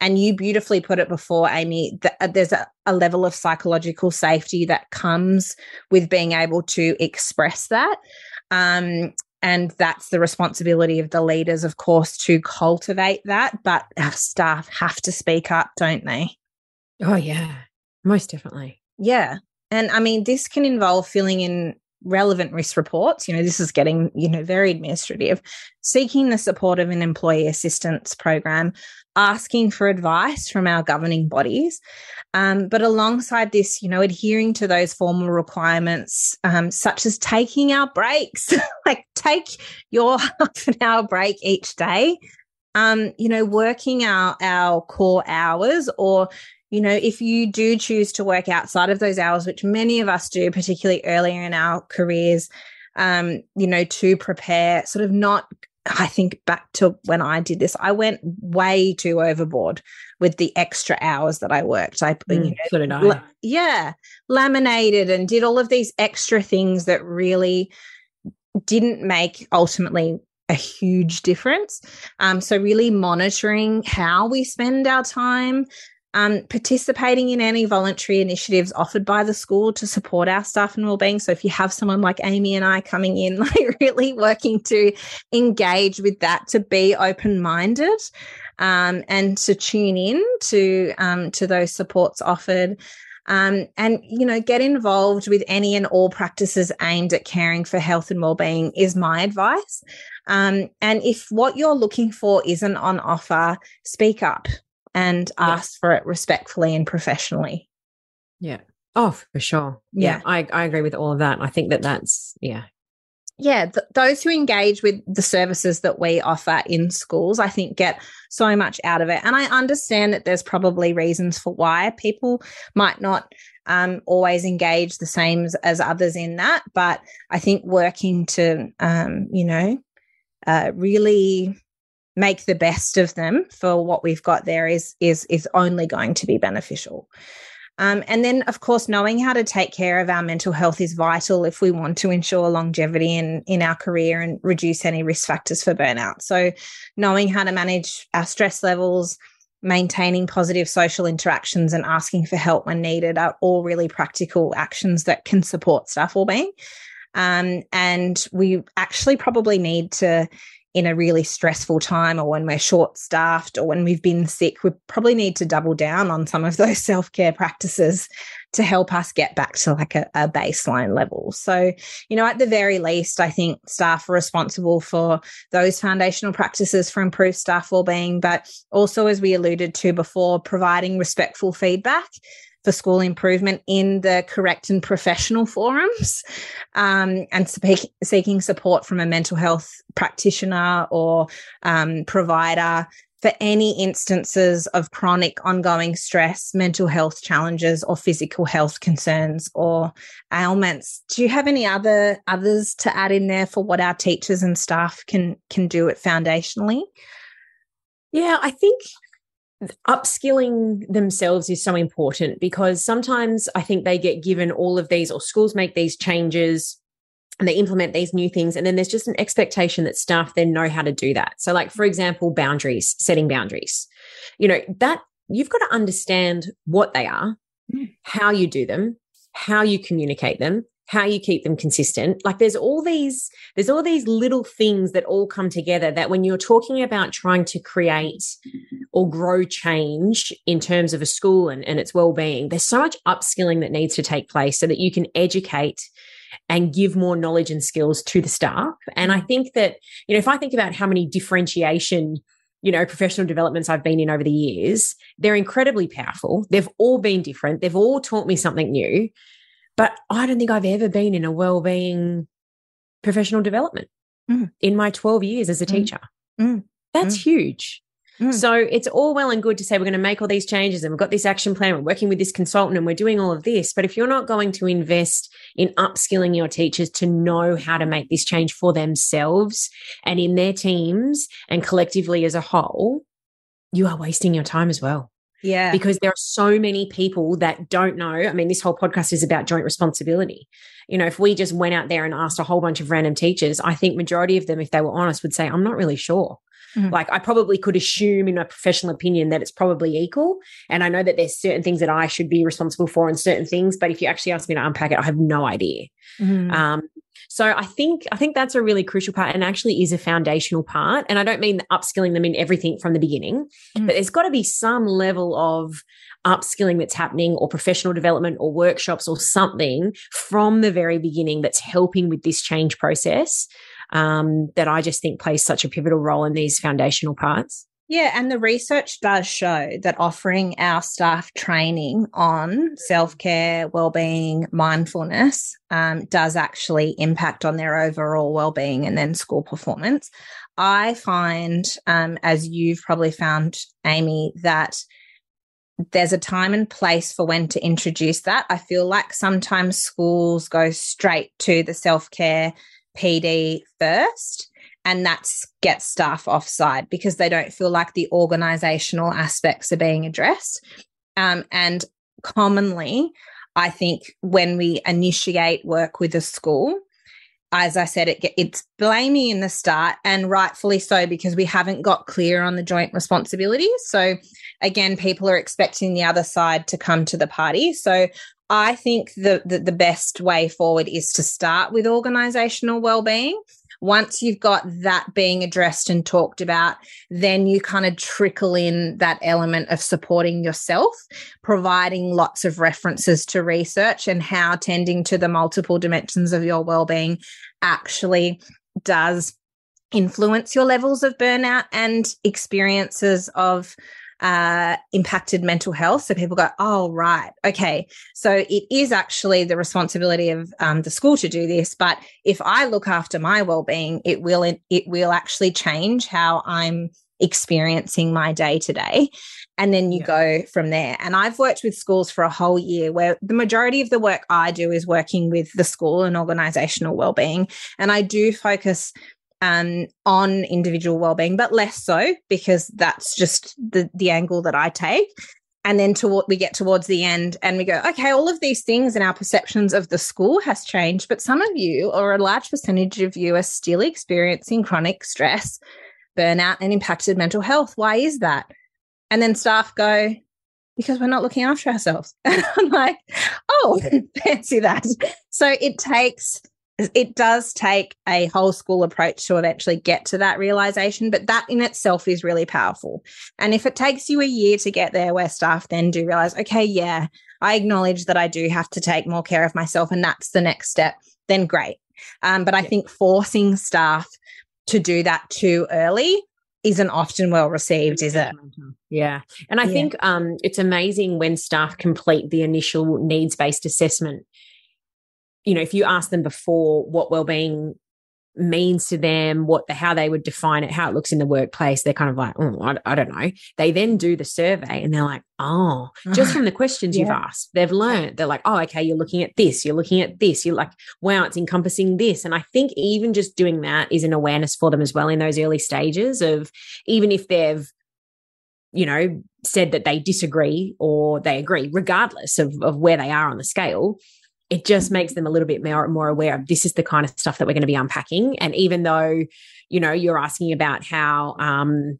And you beautifully put it before, Aimee. That uh, there's a, a level of psychological safety that comes with being able to express that. Um, and that's the responsibility of the leaders, of course, to cultivate that. But our staff have to speak up, don't they? Oh, yeah, most definitely. Yeah. And I mean, this can involve filling in relevant risk reports. You know, this is getting, you know, very administrative, seeking the support of an employee assistance program, asking for advice from our governing bodies. Um, but alongside this, you know, adhering to those formal requirements, um, such as taking our breaks, (laughs) like take your (laughs) half an hour break each day. Um, you know, working our our core hours or you know, if you do choose to work outside of those hours, which many of us do, particularly earlier in our careers, um, you know, to prepare, sort of not I think back to when I did this, I went way too overboard with the extra hours that I worked. I, mm, you know, so did I. La- yeah, laminated and did all of these extra things that really didn't make ultimately a huge difference. Um, so really monitoring how we spend our time, um, participating in any voluntary initiatives offered by the school to support our staff and wellbeing. So if you have someone like Aimee and I coming in, (laughs) like really working to engage with that, to be open minded. Um, and to tune in to um, to those supports offered, um, and you know get involved with any and all practices aimed at caring for health and well-being is my advice um, and if what you're looking for isn't on offer speak up and ask for it respectfully and professionally. Yeah. Oh, for sure. Yeah, yeah, I, I agree with all of that. I think that that's, yeah. Yeah, th- those who engage with the services that we offer in schools, I think, get so much out of it. And I understand that there's probably reasons for why people might not um, always engage the same as, as, others in that. But I think working to, um, you know, uh, really make the best of them for what we've got there is is is only going to be beneficial. Um, and then, of course, knowing how to take care of our mental health is vital if we want to ensure longevity in, in our career and reduce any risk factors for burnout. So, knowing how to manage our stress levels, maintaining positive social interactions, and asking for help when needed are all really practical actions that can support staff well-being. Um, and we actually probably need to in a really stressful time or when we're short staffed or when we've been sick, we probably need to double down on some of (laughs) those self care practices to help us get back to like a, a, baseline level. So, you know, at the very least, I think staff are responsible for those foundational practices for improved staff well-being, but also, as we alluded to before, providing respectful feedback for school improvement in the correct and professional forums um, and speak, seeking support from a mental health practitioner or um, provider for any instances of chronic ongoing stress, mental health challenges, or physical health concerns or ailments. Do you have any other others to add in there for what our teachers and staff can can do it foundationally? Yeah, I think upskilling themselves is so important because sometimes I think they get given all of these, or schools make these changes and they implement these new things. And then there's just an expectation that staff then know how to do that. So, like, for example, boundaries, setting boundaries. You know, that you've got to understand what they are, mm. how you do them, how you communicate them, how you keep them consistent like there's all these there's all these little things that all come together that when you're talking about trying to create or grow change in terms of a school and, and its well-being there's so much upskilling that needs to take place so that you can educate and give more knowledge and skills to the staff and i think that you know if i think about how many differentiation you know, professional developments I've been in over the years, they're incredibly powerful. They've all been different. They've all taught me something new. But I don't think I've ever been in a well-being professional development mm. in my 12 years as a mm. teacher. Mm. That's mm. huge. Mm. So it's all well and good to say we're going to make all these changes and we've got this action plan, we're working with this consultant and we're doing all of this. But if you're not going to invest in upskilling your teachers to know how to make this change for themselves and in their teams and collectively as a whole, you are wasting your time as well. Yeah. Because there are so many people that don't know. I mean, this whole podcast is about joint responsibility. You know, if we just went out there and asked a whole bunch of random teachers, I think majority of them, if they were honest, would say, I'm not really sure. Mm-hmm. Like I probably could assume in my professional opinion that it's probably equal. And I know that there's certain things that I should be responsible for and certain things. But if you actually ask me to unpack it, I have no idea. Mm-hmm. Um, so I think I think that's a really crucial part and actually is a foundational part. And I don't mean upskilling them in everything from the beginning, mm. but there's got to be some level of upskilling that's happening or professional development or workshops or something from the very beginning that's helping with this change process um, that I just think plays such a pivotal role in these foundational parts. Yeah, and the research does show that offering our staff training on self care, well-being, mindfulness um, does actually impact on their overall well-being and then school performance. I find, um, as you've probably found, Aimee, that there's a time and place for when to introduce that. I feel like sometimes schools go straight to the self care PD first and that's gets staff offside because they don't feel like the organizational aspects are being addressed. Um, and commonly, I think when we initiate work with a school, as I said, it, it's blaming in the start, and rightfully so because we haven't got clear on the joint responsibilities. So, again, people are expecting the other side to come to the party. So, I think the, the, the best way forward is to start with organizational well-being once you've got that being addressed and talked about, then you kind of trickle in that element of supporting yourself, providing lots of references to research and how tending to the multiple dimensions of your well-being actually does influence your levels of burnout and experiences of uh, impacted mental health. So people go, oh, right. Okay. So it is actually the responsibility of um, the school to do this. But if I look after my well-being, it will, it will actually change how I'm experiencing my day to day. And then you yeah. go from there. And I've worked with schools for a whole year where the majority of the work I do is working with the school and organizational well-being. And I do focus um, on individual well-being, but less so because that's just the the angle that I take. And then to what we get towards the end and we go, okay, all of these things and our perceptions of the school has changed, but some of you or a large percentage of you are still experiencing chronic stress, burnout, and impacted mental health. Why is that? And then staff go, because we're not looking after ourselves. (laughs) And I'm like, oh, (laughs) fancy that. So it takes it does take a whole school approach to eventually get to that realization, but that in itself is really powerful. And if it takes you a year to get there, where staff then do realize, okay, yeah, I acknowledge that I do have to take more care of myself, and that's the next step, then great. Um, but I think forcing staff to do that too early isn't often well received, is it? Yeah. And I yeah. think um, it's amazing when staff complete the initial needs based assessment you know, if you ask them before what well-being means to them, what the, how they would define it, how it looks in the workplace, they're kind of like, oh, I, I don't know. They then do the survey and they're like, oh, just from the questions (laughs) yeah. you've asked, they've learned. They're like, oh, okay, you're looking at this, you're looking at this, you're like, wow, it's encompassing this. And I think even just doing that is an awareness for them as well in those early stages of even if they've you know, said that they disagree or they agree, regardless of, of where they are on the scale, it just makes them a little bit more, more aware of this is the kind of stuff that we're going to be unpacking. And even though, you know, you're asking about how, um,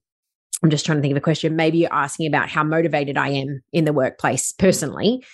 I'm just trying to think of a question. Maybe you're asking about how motivated I am in the workplace personally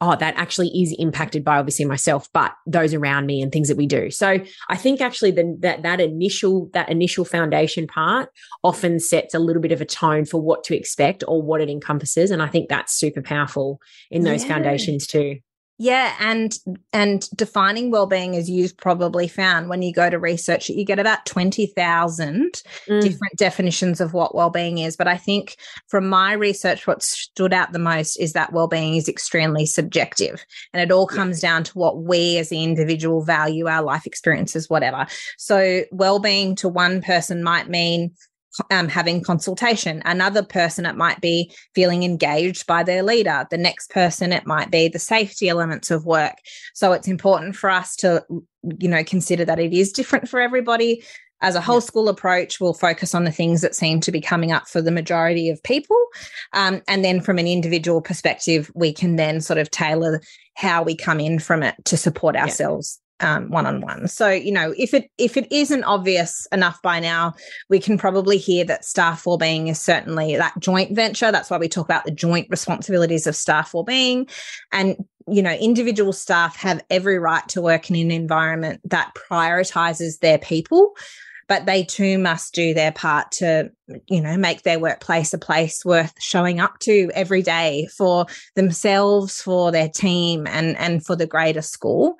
oh, that actually is impacted by obviously myself, but those around me and things that we do. So I think actually the, that that initial that initial foundation part often sets a little bit of a tone for what to expect or what it encompasses, and I think that's super powerful in those yeah. foundations too. Yeah, and and defining well-being as you've probably found when you go to research it, you get about 20,000 mm. different definitions of what well-being is, but I think from my research what stood out the most is that well-being is extremely subjective and it all comes yeah. down to what we as the individual value our life experiences whatever. So well-being to one person might mean um, having consultation. Another person, it might be feeling engaged by their leader. The next person, it might be the safety elements of work. So it's important for us to, you know, consider that it is different for everybody. As a whole school approach, we'll focus on the things that seem to be coming up for the majority of people. Um, and then from an individual perspective, we can then sort of tailor how we come in from it to support ourselves um, one-on-one. So, you know, if it if it isn't obvious enough by now, we can probably hear that staff well-being is certainly that joint venture. That's why we talk about the joint responsibilities of staff well-being. And, you know, individual staff have every right to work in an environment that prioritizes their people but they too must do their part to you know make their workplace a place worth showing up to every day for themselves for their team and and for the greater school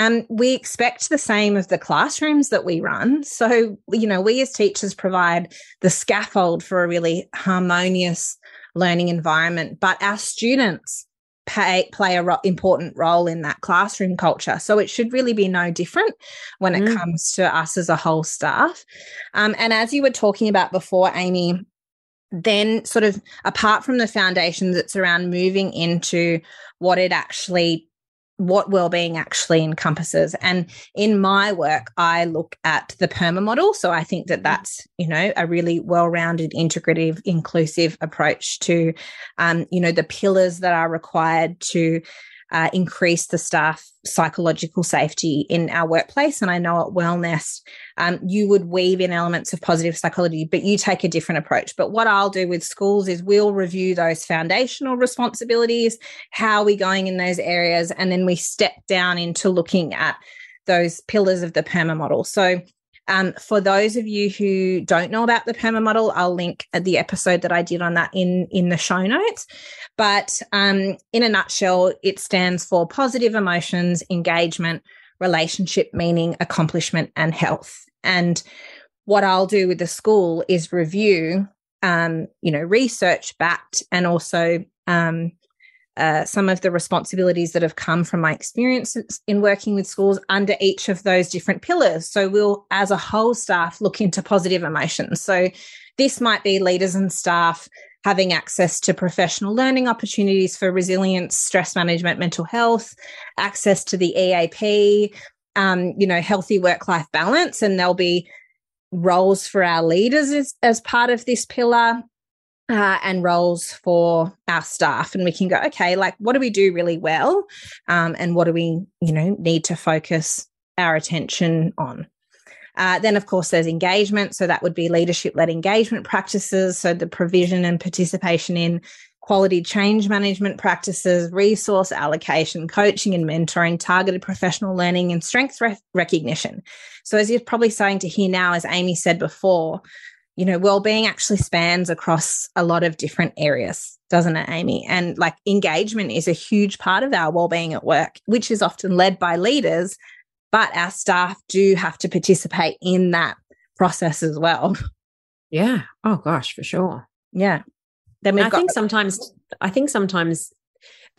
and we expect the same of the classrooms that we run. So, you know, we as teachers provide the scaffold for a really harmonious learning environment, but our students pay, play a ro- important role in that classroom culture. So it should really be no different when it mm. comes to us as a whole staff. Um, and as you were talking about before, Aimee, then sort of apart from the foundations, it's around moving into what it actually what well-being actually encompasses and in my work i look at the PERMA model so i think that mm-hmm. that's you know a really well-rounded integrative inclusive approach to um, you know the pillars that are required to uh, increase the staff psychological safety in our workplace. And I know at Well-Nest, um, you would weave in elements of positive psychology, but you take a different approach. But what I'll do with schools is we'll review those foundational responsibilities, how are we going in those areas, and then we step down into looking at those pillars of the PERMA model. So um, for those of you who don't know about the PERMA model, I'll link the episode that I did on that in, in the show notes. But um, in a nutshell, it stands for positive emotions, engagement, relationship, meaning, accomplishment, and health. And what I'll do with the school is review, um, you know, research backed and also um, uh, some of the responsibilities that have come from my experiences in working with schools under each of those different pillars. So we'll, as a whole staff, look into positive emotions. So this might be leaders and staff having access to professional learning opportunities for resilience, stress management, mental health, access to the EAP, um, you know, healthy work life balance. And there'll be roles for our leaders as, as part of this pillar uh, and roles for our staff. And we can go okay like what do we do really well? Um, and what do we you know need to focus our attention on? Uh, then of course there's engagement. So that would be leadership led engagement practices. So the provision and participation in quality change management practices resource allocation coaching and mentoring targeted professional learning and strength re- recognition. So as you're probably starting to hear now as Aimee said before you know, well-being actually spans across a lot of different areas, doesn't it, Aimee? And like engagement is a huge part of our well-being at work, which is often led by leaders, but our staff do have to participate in that process as well. Yeah. Oh gosh, for sure. Yeah. Then we've I think sometimes I think sometimes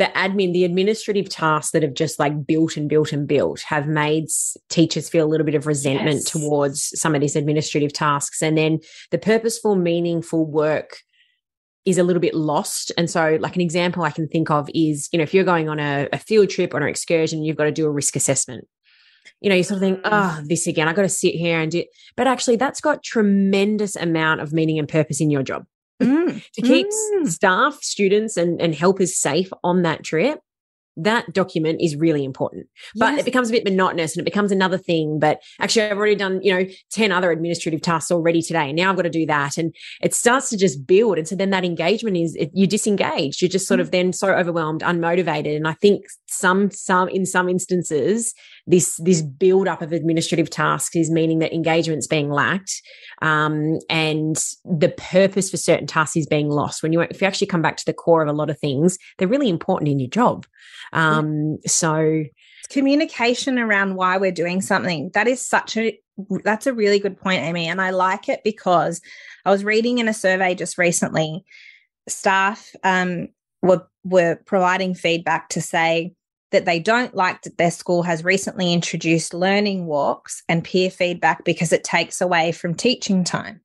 the admin, the administrative tasks that have just like built and built and built have made teachers feel a little bit of resentment yes. towards some of these administrative tasks. And then the purposeful, meaningful work is a little bit lost. And so, like an example I can think of is, you know, if you're going on a, a field trip or an excursion, you've got to do a risk assessment. You know, you sort of think, mm. oh, this again, I got to sit here and do. But actually, that's got tremendous amount of meaning and purpose in your job mm. (laughs) to keep mm. staff, students, and, and helpers safe on that trip that document is really important. But yes. it becomes a bit monotonous and it becomes another thing. But actually, I've already done, you know, 10 other administrative tasks already today. Now I've got to do that. And it starts to just build. And so then that engagement is it, you're disengaged. You're just sort mm. of then so overwhelmed, unmotivated. And I think some, some, in some instances, this, this build up of administrative tasks is meaning that engagement's being lacked. Um, and the purpose for certain tasks is being lost. When you, if you actually come back to the core of a lot of things, they're really important in your job. Um, so communication around why we're doing something. That is such a that's a really good point, Aimee. And I like it because I was reading in a survey just recently, staff um, were were providing feedback to say that they don't like that their school has recently introduced learning walks and peer feedback because it takes away from teaching time.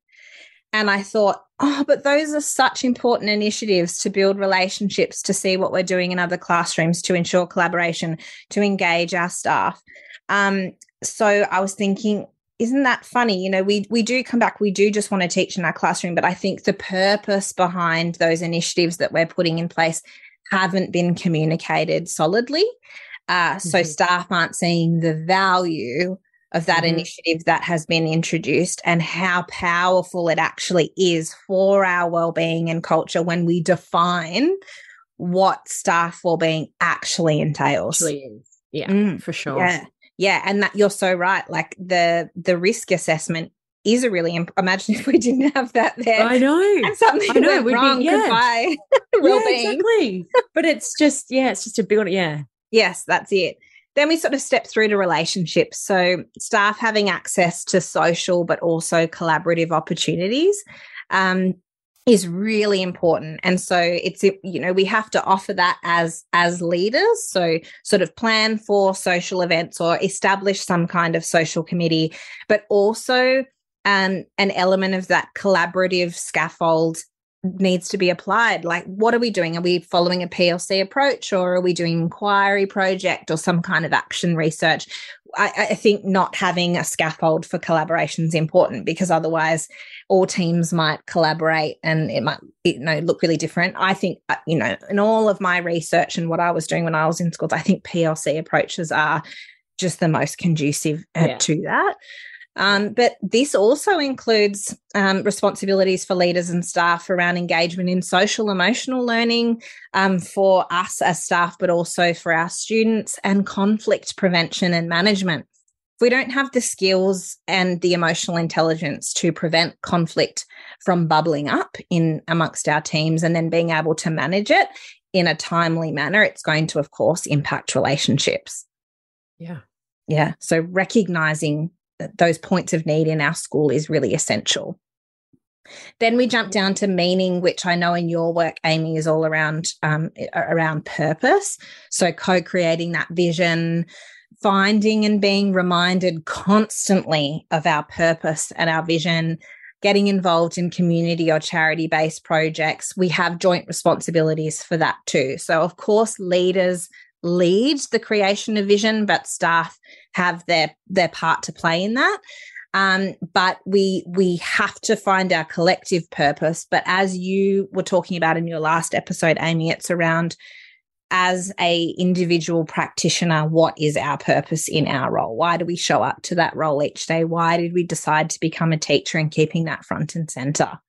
And I thought, oh, but those are such important initiatives to build relationships, to see what we're doing in other classrooms, to ensure collaboration, to engage our staff. Um, so I was thinking, isn't that funny? You know, we we do come back, we do just want to teach in our classroom, but I think the purpose behind those initiatives that we're putting in place haven't been communicated solidly. Uh, so mm-hmm. staff aren't seeing the value of that mm-hmm. initiative that has been introduced and how powerful it actually is for our well-being and culture when we define what staff well-being actually entails. Actually. Yeah, mm, for sure. Yeah. Yeah, and that you're so right. Like the the risk assessment is a really imp- imagine (laughs) if we didn't have that there. I know. And something I know. Went wrong be, yeah. well-being. (laughs) Yeah, exactly. but it's just yeah, it's just a build. Yeah. Yes, that's it. Then we sort of step through to relationships. So, staff having access to social but also collaborative opportunities um, is really important. And so, it's you know we have to offer that as as leaders. So, sort of plan for social events or establish some kind of social committee, but also um, an element of that collaborative scaffold needs to be applied. Like what are we doing? Are we following a plc approach or are we doing inquiry project or some kind of action research? I, I, think not having a scaffold for collaboration is important because otherwise all teams might collaborate and it might you know look really different. I think uh, you know in all of my research and what i was doing when i was in schools i think plc approaches are just the most conducive uh, yeah. to that um, but this also includes um, responsibilities for leaders and staff around engagement in social emotional learning um, for us as staff, but also for our students and conflict prevention and management. If we don't have the skills and the emotional intelligence to prevent conflict from bubbling up in amongst our teams and then being able to manage it in a timely manner, it's going to, of course, impact relationships. Yeah. Yeah. So recognizing those points of need in our school is really essential. Then we jump down to meaning, which I know in your work, Aimee, is all around um, around purpose. So co-creating that vision, finding and being reminded constantly of our purpose and our vision, getting involved in community or charity based projects. We have joint responsibilities for that too. So, of course, leaders lead the creation of vision, but staff have their their part to play in that. Um, but we we have to find our collective purpose. But as you were talking about in your last episode, Aimee, it's around as a individual practitioner what is our purpose in our role? Why do we show up to that role each day? Why did we decide to become a teacher and keeping that front and center?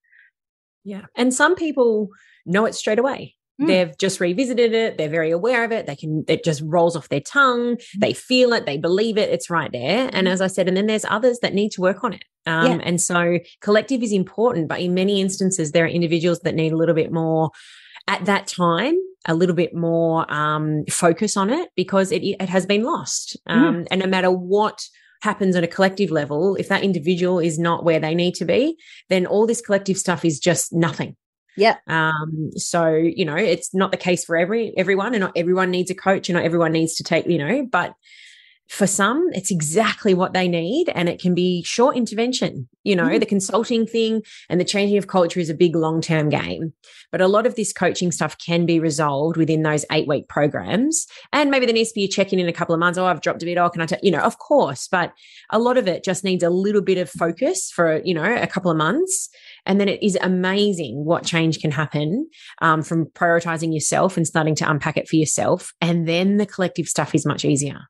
Yeah. And some people know it straight away Mm. They've just revisited it. They're very aware of it. They can, it just rolls off their tongue. Mm. They feel it. They believe it. It's right there. And mm. as I said, and then there's others that need to work on it. Um, yeah. And so collective is important, but in many instances, there are individuals that need a little bit more at that time, a little bit more um, focus on it because it, it has been lost. Um, mm. And no matter what happens at a collective level, if that individual is not where they need to be, then all this collective stuff is just nothing. Yeah. Um, so, you know, it's not the case for every everyone and not everyone needs a coach and not everyone needs to take, you know, but for some, it's exactly what they need. And it can be short intervention. You know, mm. the consulting thing and the changing of culture is a big long term game. But a lot of this coaching stuff can be resolved within those eight week programs. And maybe there needs to be a check in in a couple of months. Oh, I've dropped a bit. Oh, can I tell you know, of course. But a lot of it just needs a little bit of focus for, you know, a couple of months. And then it is amazing what change can happen um, from prioritizing yourself and starting to unpack it for yourself. And then the collective stuff is much easier.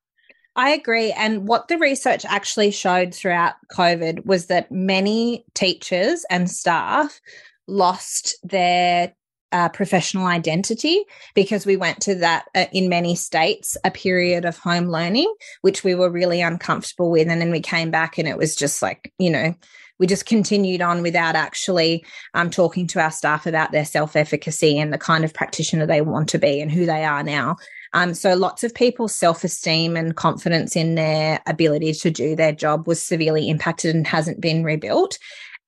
I agree. And what the research actually showed throughout COVID was that many teachers and staff lost their uh, professional identity because we went to that uh, in many states a period of home learning which we were really uncomfortable with and then we came back and it was just like you know we just continued on without actually um, talking to our staff about their self efficacy and the kind of practitioner they want to be and who they are now um, so lots of people's self-esteem and confidence in their ability to do their job was severely impacted and hasn't been rebuilt.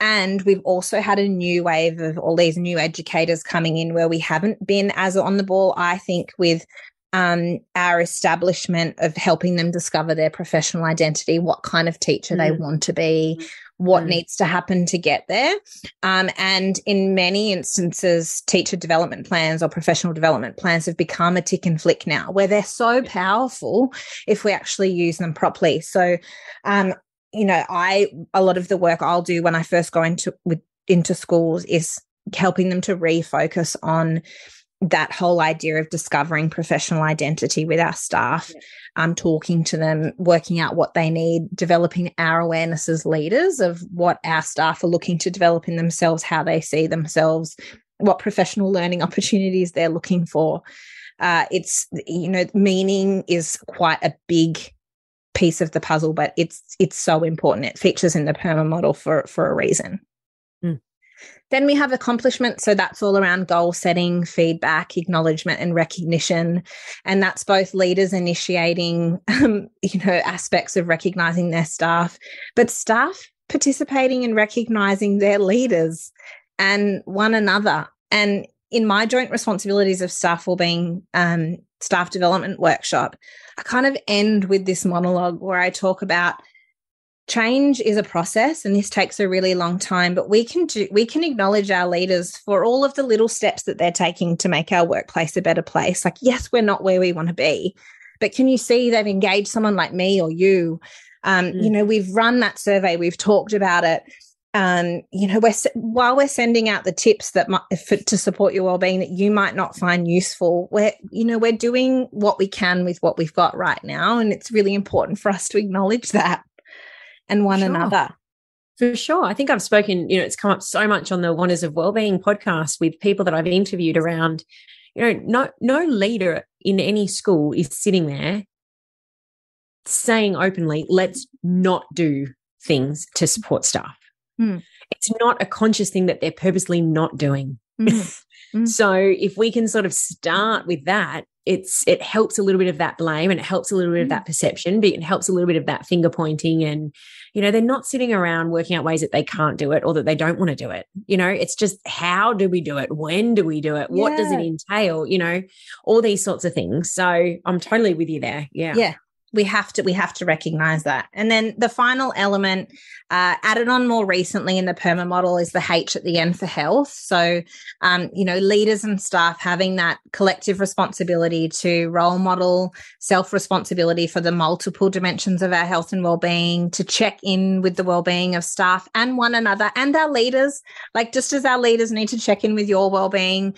And we've also had a new wave of all these new educators coming in where we haven't been as on the ball, I think, with um, our establishment of helping them discover their professional identity, what kind of teacher mm. they want to be, mm what mm. needs to happen to get there. Um, and in many instances, teacher development plans or professional development plans have become a tick and flick now, where they're so powerful if we actually use them properly. So, um, you know, I a lot of the work I'll do when I first go into with into schools is helping them to refocus on that whole idea of discovering professional identity with our staff, yeah. um, talking to them, working out what they need, developing our awareness as leaders of what our staff are looking to develop in themselves, how they see themselves, what professional learning (laughs) opportunities they're looking for. Uh, it's you know meaning is quite a big piece of the puzzle, but it's it's so important. It features in the PERMA model for for a reason. Then we have accomplishment. So that's all around goal setting, feedback, acknowledgement, and recognition. And that's both leaders initiating, um, (laughs) you know, aspects of recognizing their staff, but staff participating in recognizing their leaders and one another. And in my joint responsibilities of staff well-being um, staff development workshop, I kind of end with this monologue where I talk about change is a process and this takes a really long time but we can do we can acknowledge our leaders for all of the little steps that they're taking to make our workplace a better place. Like yes we're not where we want to be but can you see they've engaged someone like me or you? Um, mm. you know we've run that survey we've talked about it. Um, you know we're while we're sending out the tips that might, for, to support your well-being that you might not find useful we're you know we're doing what we can with what we've got right now and it's really important for us to acknowledge that and one sure. another. For sure. I think I've spoken, you know, it's come up so much on the Wonders of Wellbeing podcast with people that I've interviewed around, you know, no no leader in any school is sitting there saying openly, let's not do things to support staff. Mm. It's not a conscious thing that they're purposely not doing. Mm. (laughs) Mm. so if we can sort of start with that, it's it helps a little bit of that blame and it helps a little bit of that mm. perception, but it helps a little bit of that finger pointing and you know, they're not sitting around working out ways that they can't do it or that they don't want to do it. You know, it's just how do we do it? When do we do it? What does it entail? You know, all these sorts of things. So I'm totally with you there. Yeah. Yeah we have to we have to recognize that and then the final element uh, added on more recently in the PERMA model is the h at the end for health. So um, you know leaders and staff having that collective responsibility to role model self responsibility for the multiple dimensions of our health and well-being to check in with the well-being of staff and one another and our leaders. Like just as our leaders need to check in with your well-being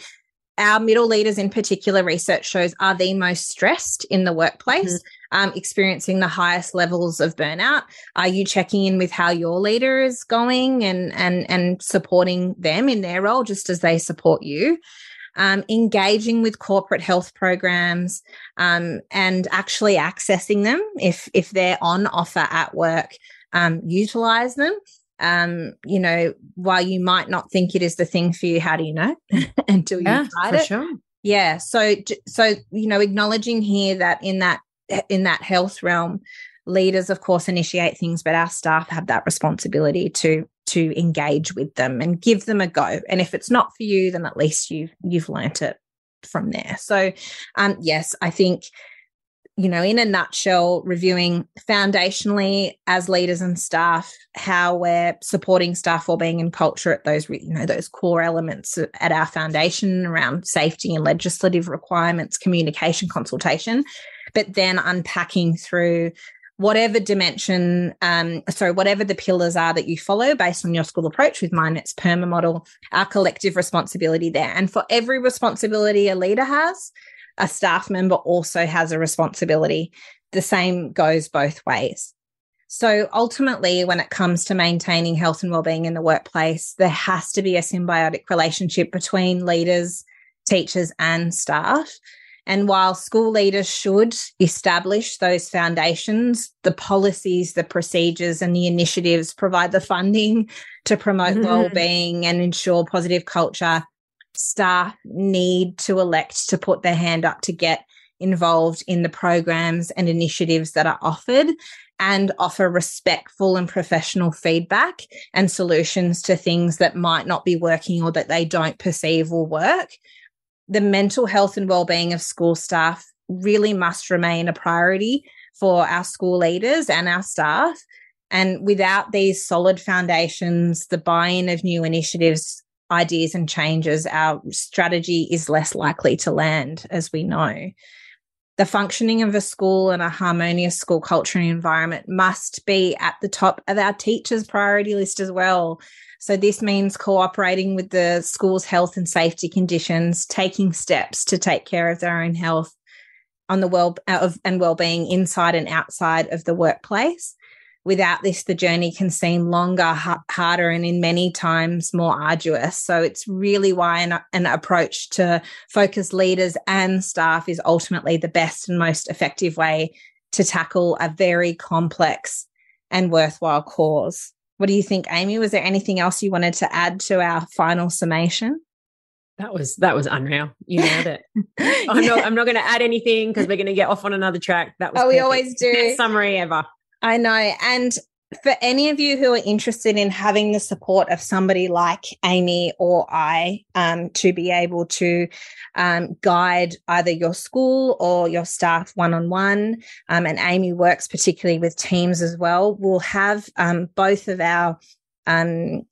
our middle leaders in particular research shows are the most stressed in the workplace. Mm-hmm um, experiencing the highest levels of burnout? Are you checking in with how your leader is going and and and supporting them in their role just as they support you? Um, engaging with corporate health programs um, and actually accessing them if if they're on offer at work, um, utilize them. Um, you know, while you might not think it is the thing for you, how do you know (laughs) until you tried it? Sure. Yeah. So, so you know, acknowledging here that in that in that health realm, leaders, of course, initiate things, but our staff have that responsibility to to engage with them and give them a go. And if it's not for you, then at least you've you've learnt it from there. So, um, yes, I think you know, in a nutshell, reviewing foundationally as leaders and staff how we're supporting staff well-being and culture at those, you know, those core elements at our foundation around safety and legislative requirements, communication, consultation, but then unpacking through whatever dimension, um, sorry, whatever the pillars are that you follow based on your school approach. With mine, it's PERMA model, our collective responsibility there. And for every responsibility a leader has, a staff member also has a responsibility. The same goes both ways. So ultimately, when it comes to maintaining health and well-being in the workplace, there has to be a symbiotic relationship between leaders, teachers, and staff. And while school leaders should establish those foundations, the policies, the procedures, and the initiatives provide the funding to promote mm-hmm. well-being and ensure positive culture, staff need to elect to put their hand up to get involved in the programs and initiatives that are offered and offer respectful and professional feedback and solutions to things that might not be working or that they don't perceive will work the mental health and well-being of school staff really must remain a priority for our school leaders and our staff. And without these solid foundations, the buy in of new initiatives, ideas, and changes, our strategy is less likely to land, as we know. The functioning of a school and a harmonious school culture and environment must be at the top of our teachers' priority list as well. So this means cooperating with the school's health and safety conditions, taking steps to take care of their own health on the well uh, of, and well-being inside and outside of the workplace. Without this, the journey can seem longer, harder, and in many times more arduous. So it's really why an, an approach to focus leaders and staff is ultimately the best and most effective way to tackle a very complex and worthwhile cause. What do you think, Aimee? Was there anything else you wanted to add to our final summation? That was that was unreal. You nailed it. (laughs) Oh, I'm not I'm not going to add anything because we're going to get off on another track. That was oh, we always do Best summary ever. I know, and for any of you who are interested in having the support of somebody like Aimee or I um, to be able to um, guide either your school or your staff one on one, and Aimee works particularly with teams as well, we'll have um, both of our um,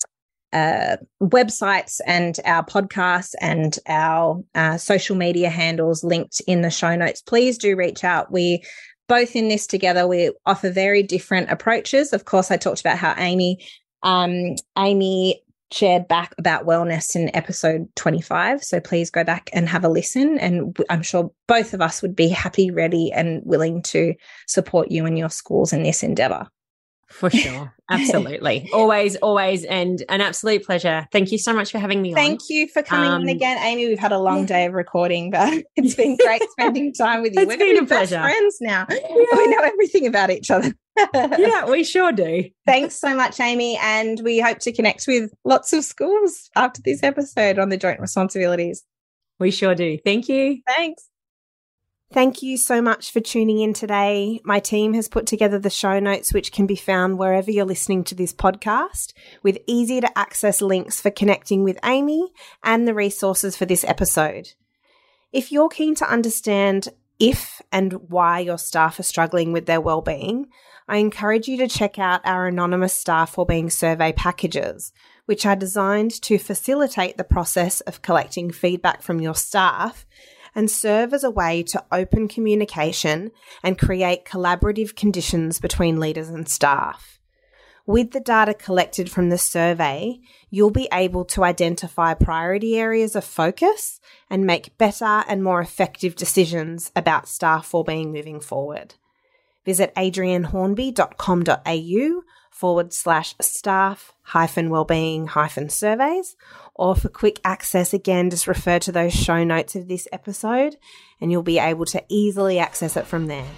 uh, websites and our podcasts and our uh, social media handles linked in the show notes. Please do reach out. We both in this together, we offer very different approaches. Of course, I talked about how Aimee, um, Aimee shared back about Well-Nest in episode 25. So please go back and have a listen. And I'm sure both of us would be happy, ready, and willing to support you and your schools in this endeavor. For sure. Absolutely. (laughs) always, always, and an absolute pleasure. Thank you so much for having me Thank on. you for coming um, in again, Aimee. We've had a long day of recording, but (laughs) (laughs) it's been great spending time with you. It's We're been a pleasure. friends now. Yeah. We know everything about each other. yeah, we sure do. Thanks so much, Aimee. And we hope to connect with lots of schools after this episode on the joint responsibilities. We sure do. Thank you. Thanks. Thank you so much for tuning in today. My team has put together the show notes, which can be found wherever you're listening to this podcast, with easy to access links for connecting with Aimee and the resources for this episode. If you're keen to understand if and why your staff are struggling with their well-being, I encourage you to check out our anonymous staff well-being survey packages, which are designed to facilitate the process of collecting feedback from your staff and serve as a way to open communication and create collaborative conditions between leaders and staff. With the data collected from the survey, you'll be able to identify priority areas of focus and make better and more effective decisions about staff well-being moving forward. Visit adriennehornby.com.au forward slash staff hyphen wellbeing hyphen surveys or for quick access, again, just refer to those show notes of this episode and you'll be able to easily access it from there.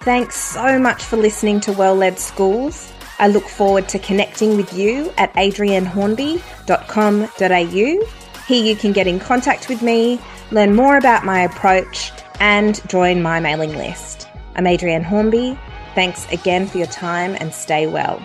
Thanks so much for listening to Well Led Schools. I look forward to connecting with you at adriennehornby.com.au. Here you can get in contact with me, learn more about my approach, and join my mailing list. I'm Adrienne Hornby. Thanks again for your time and stay well.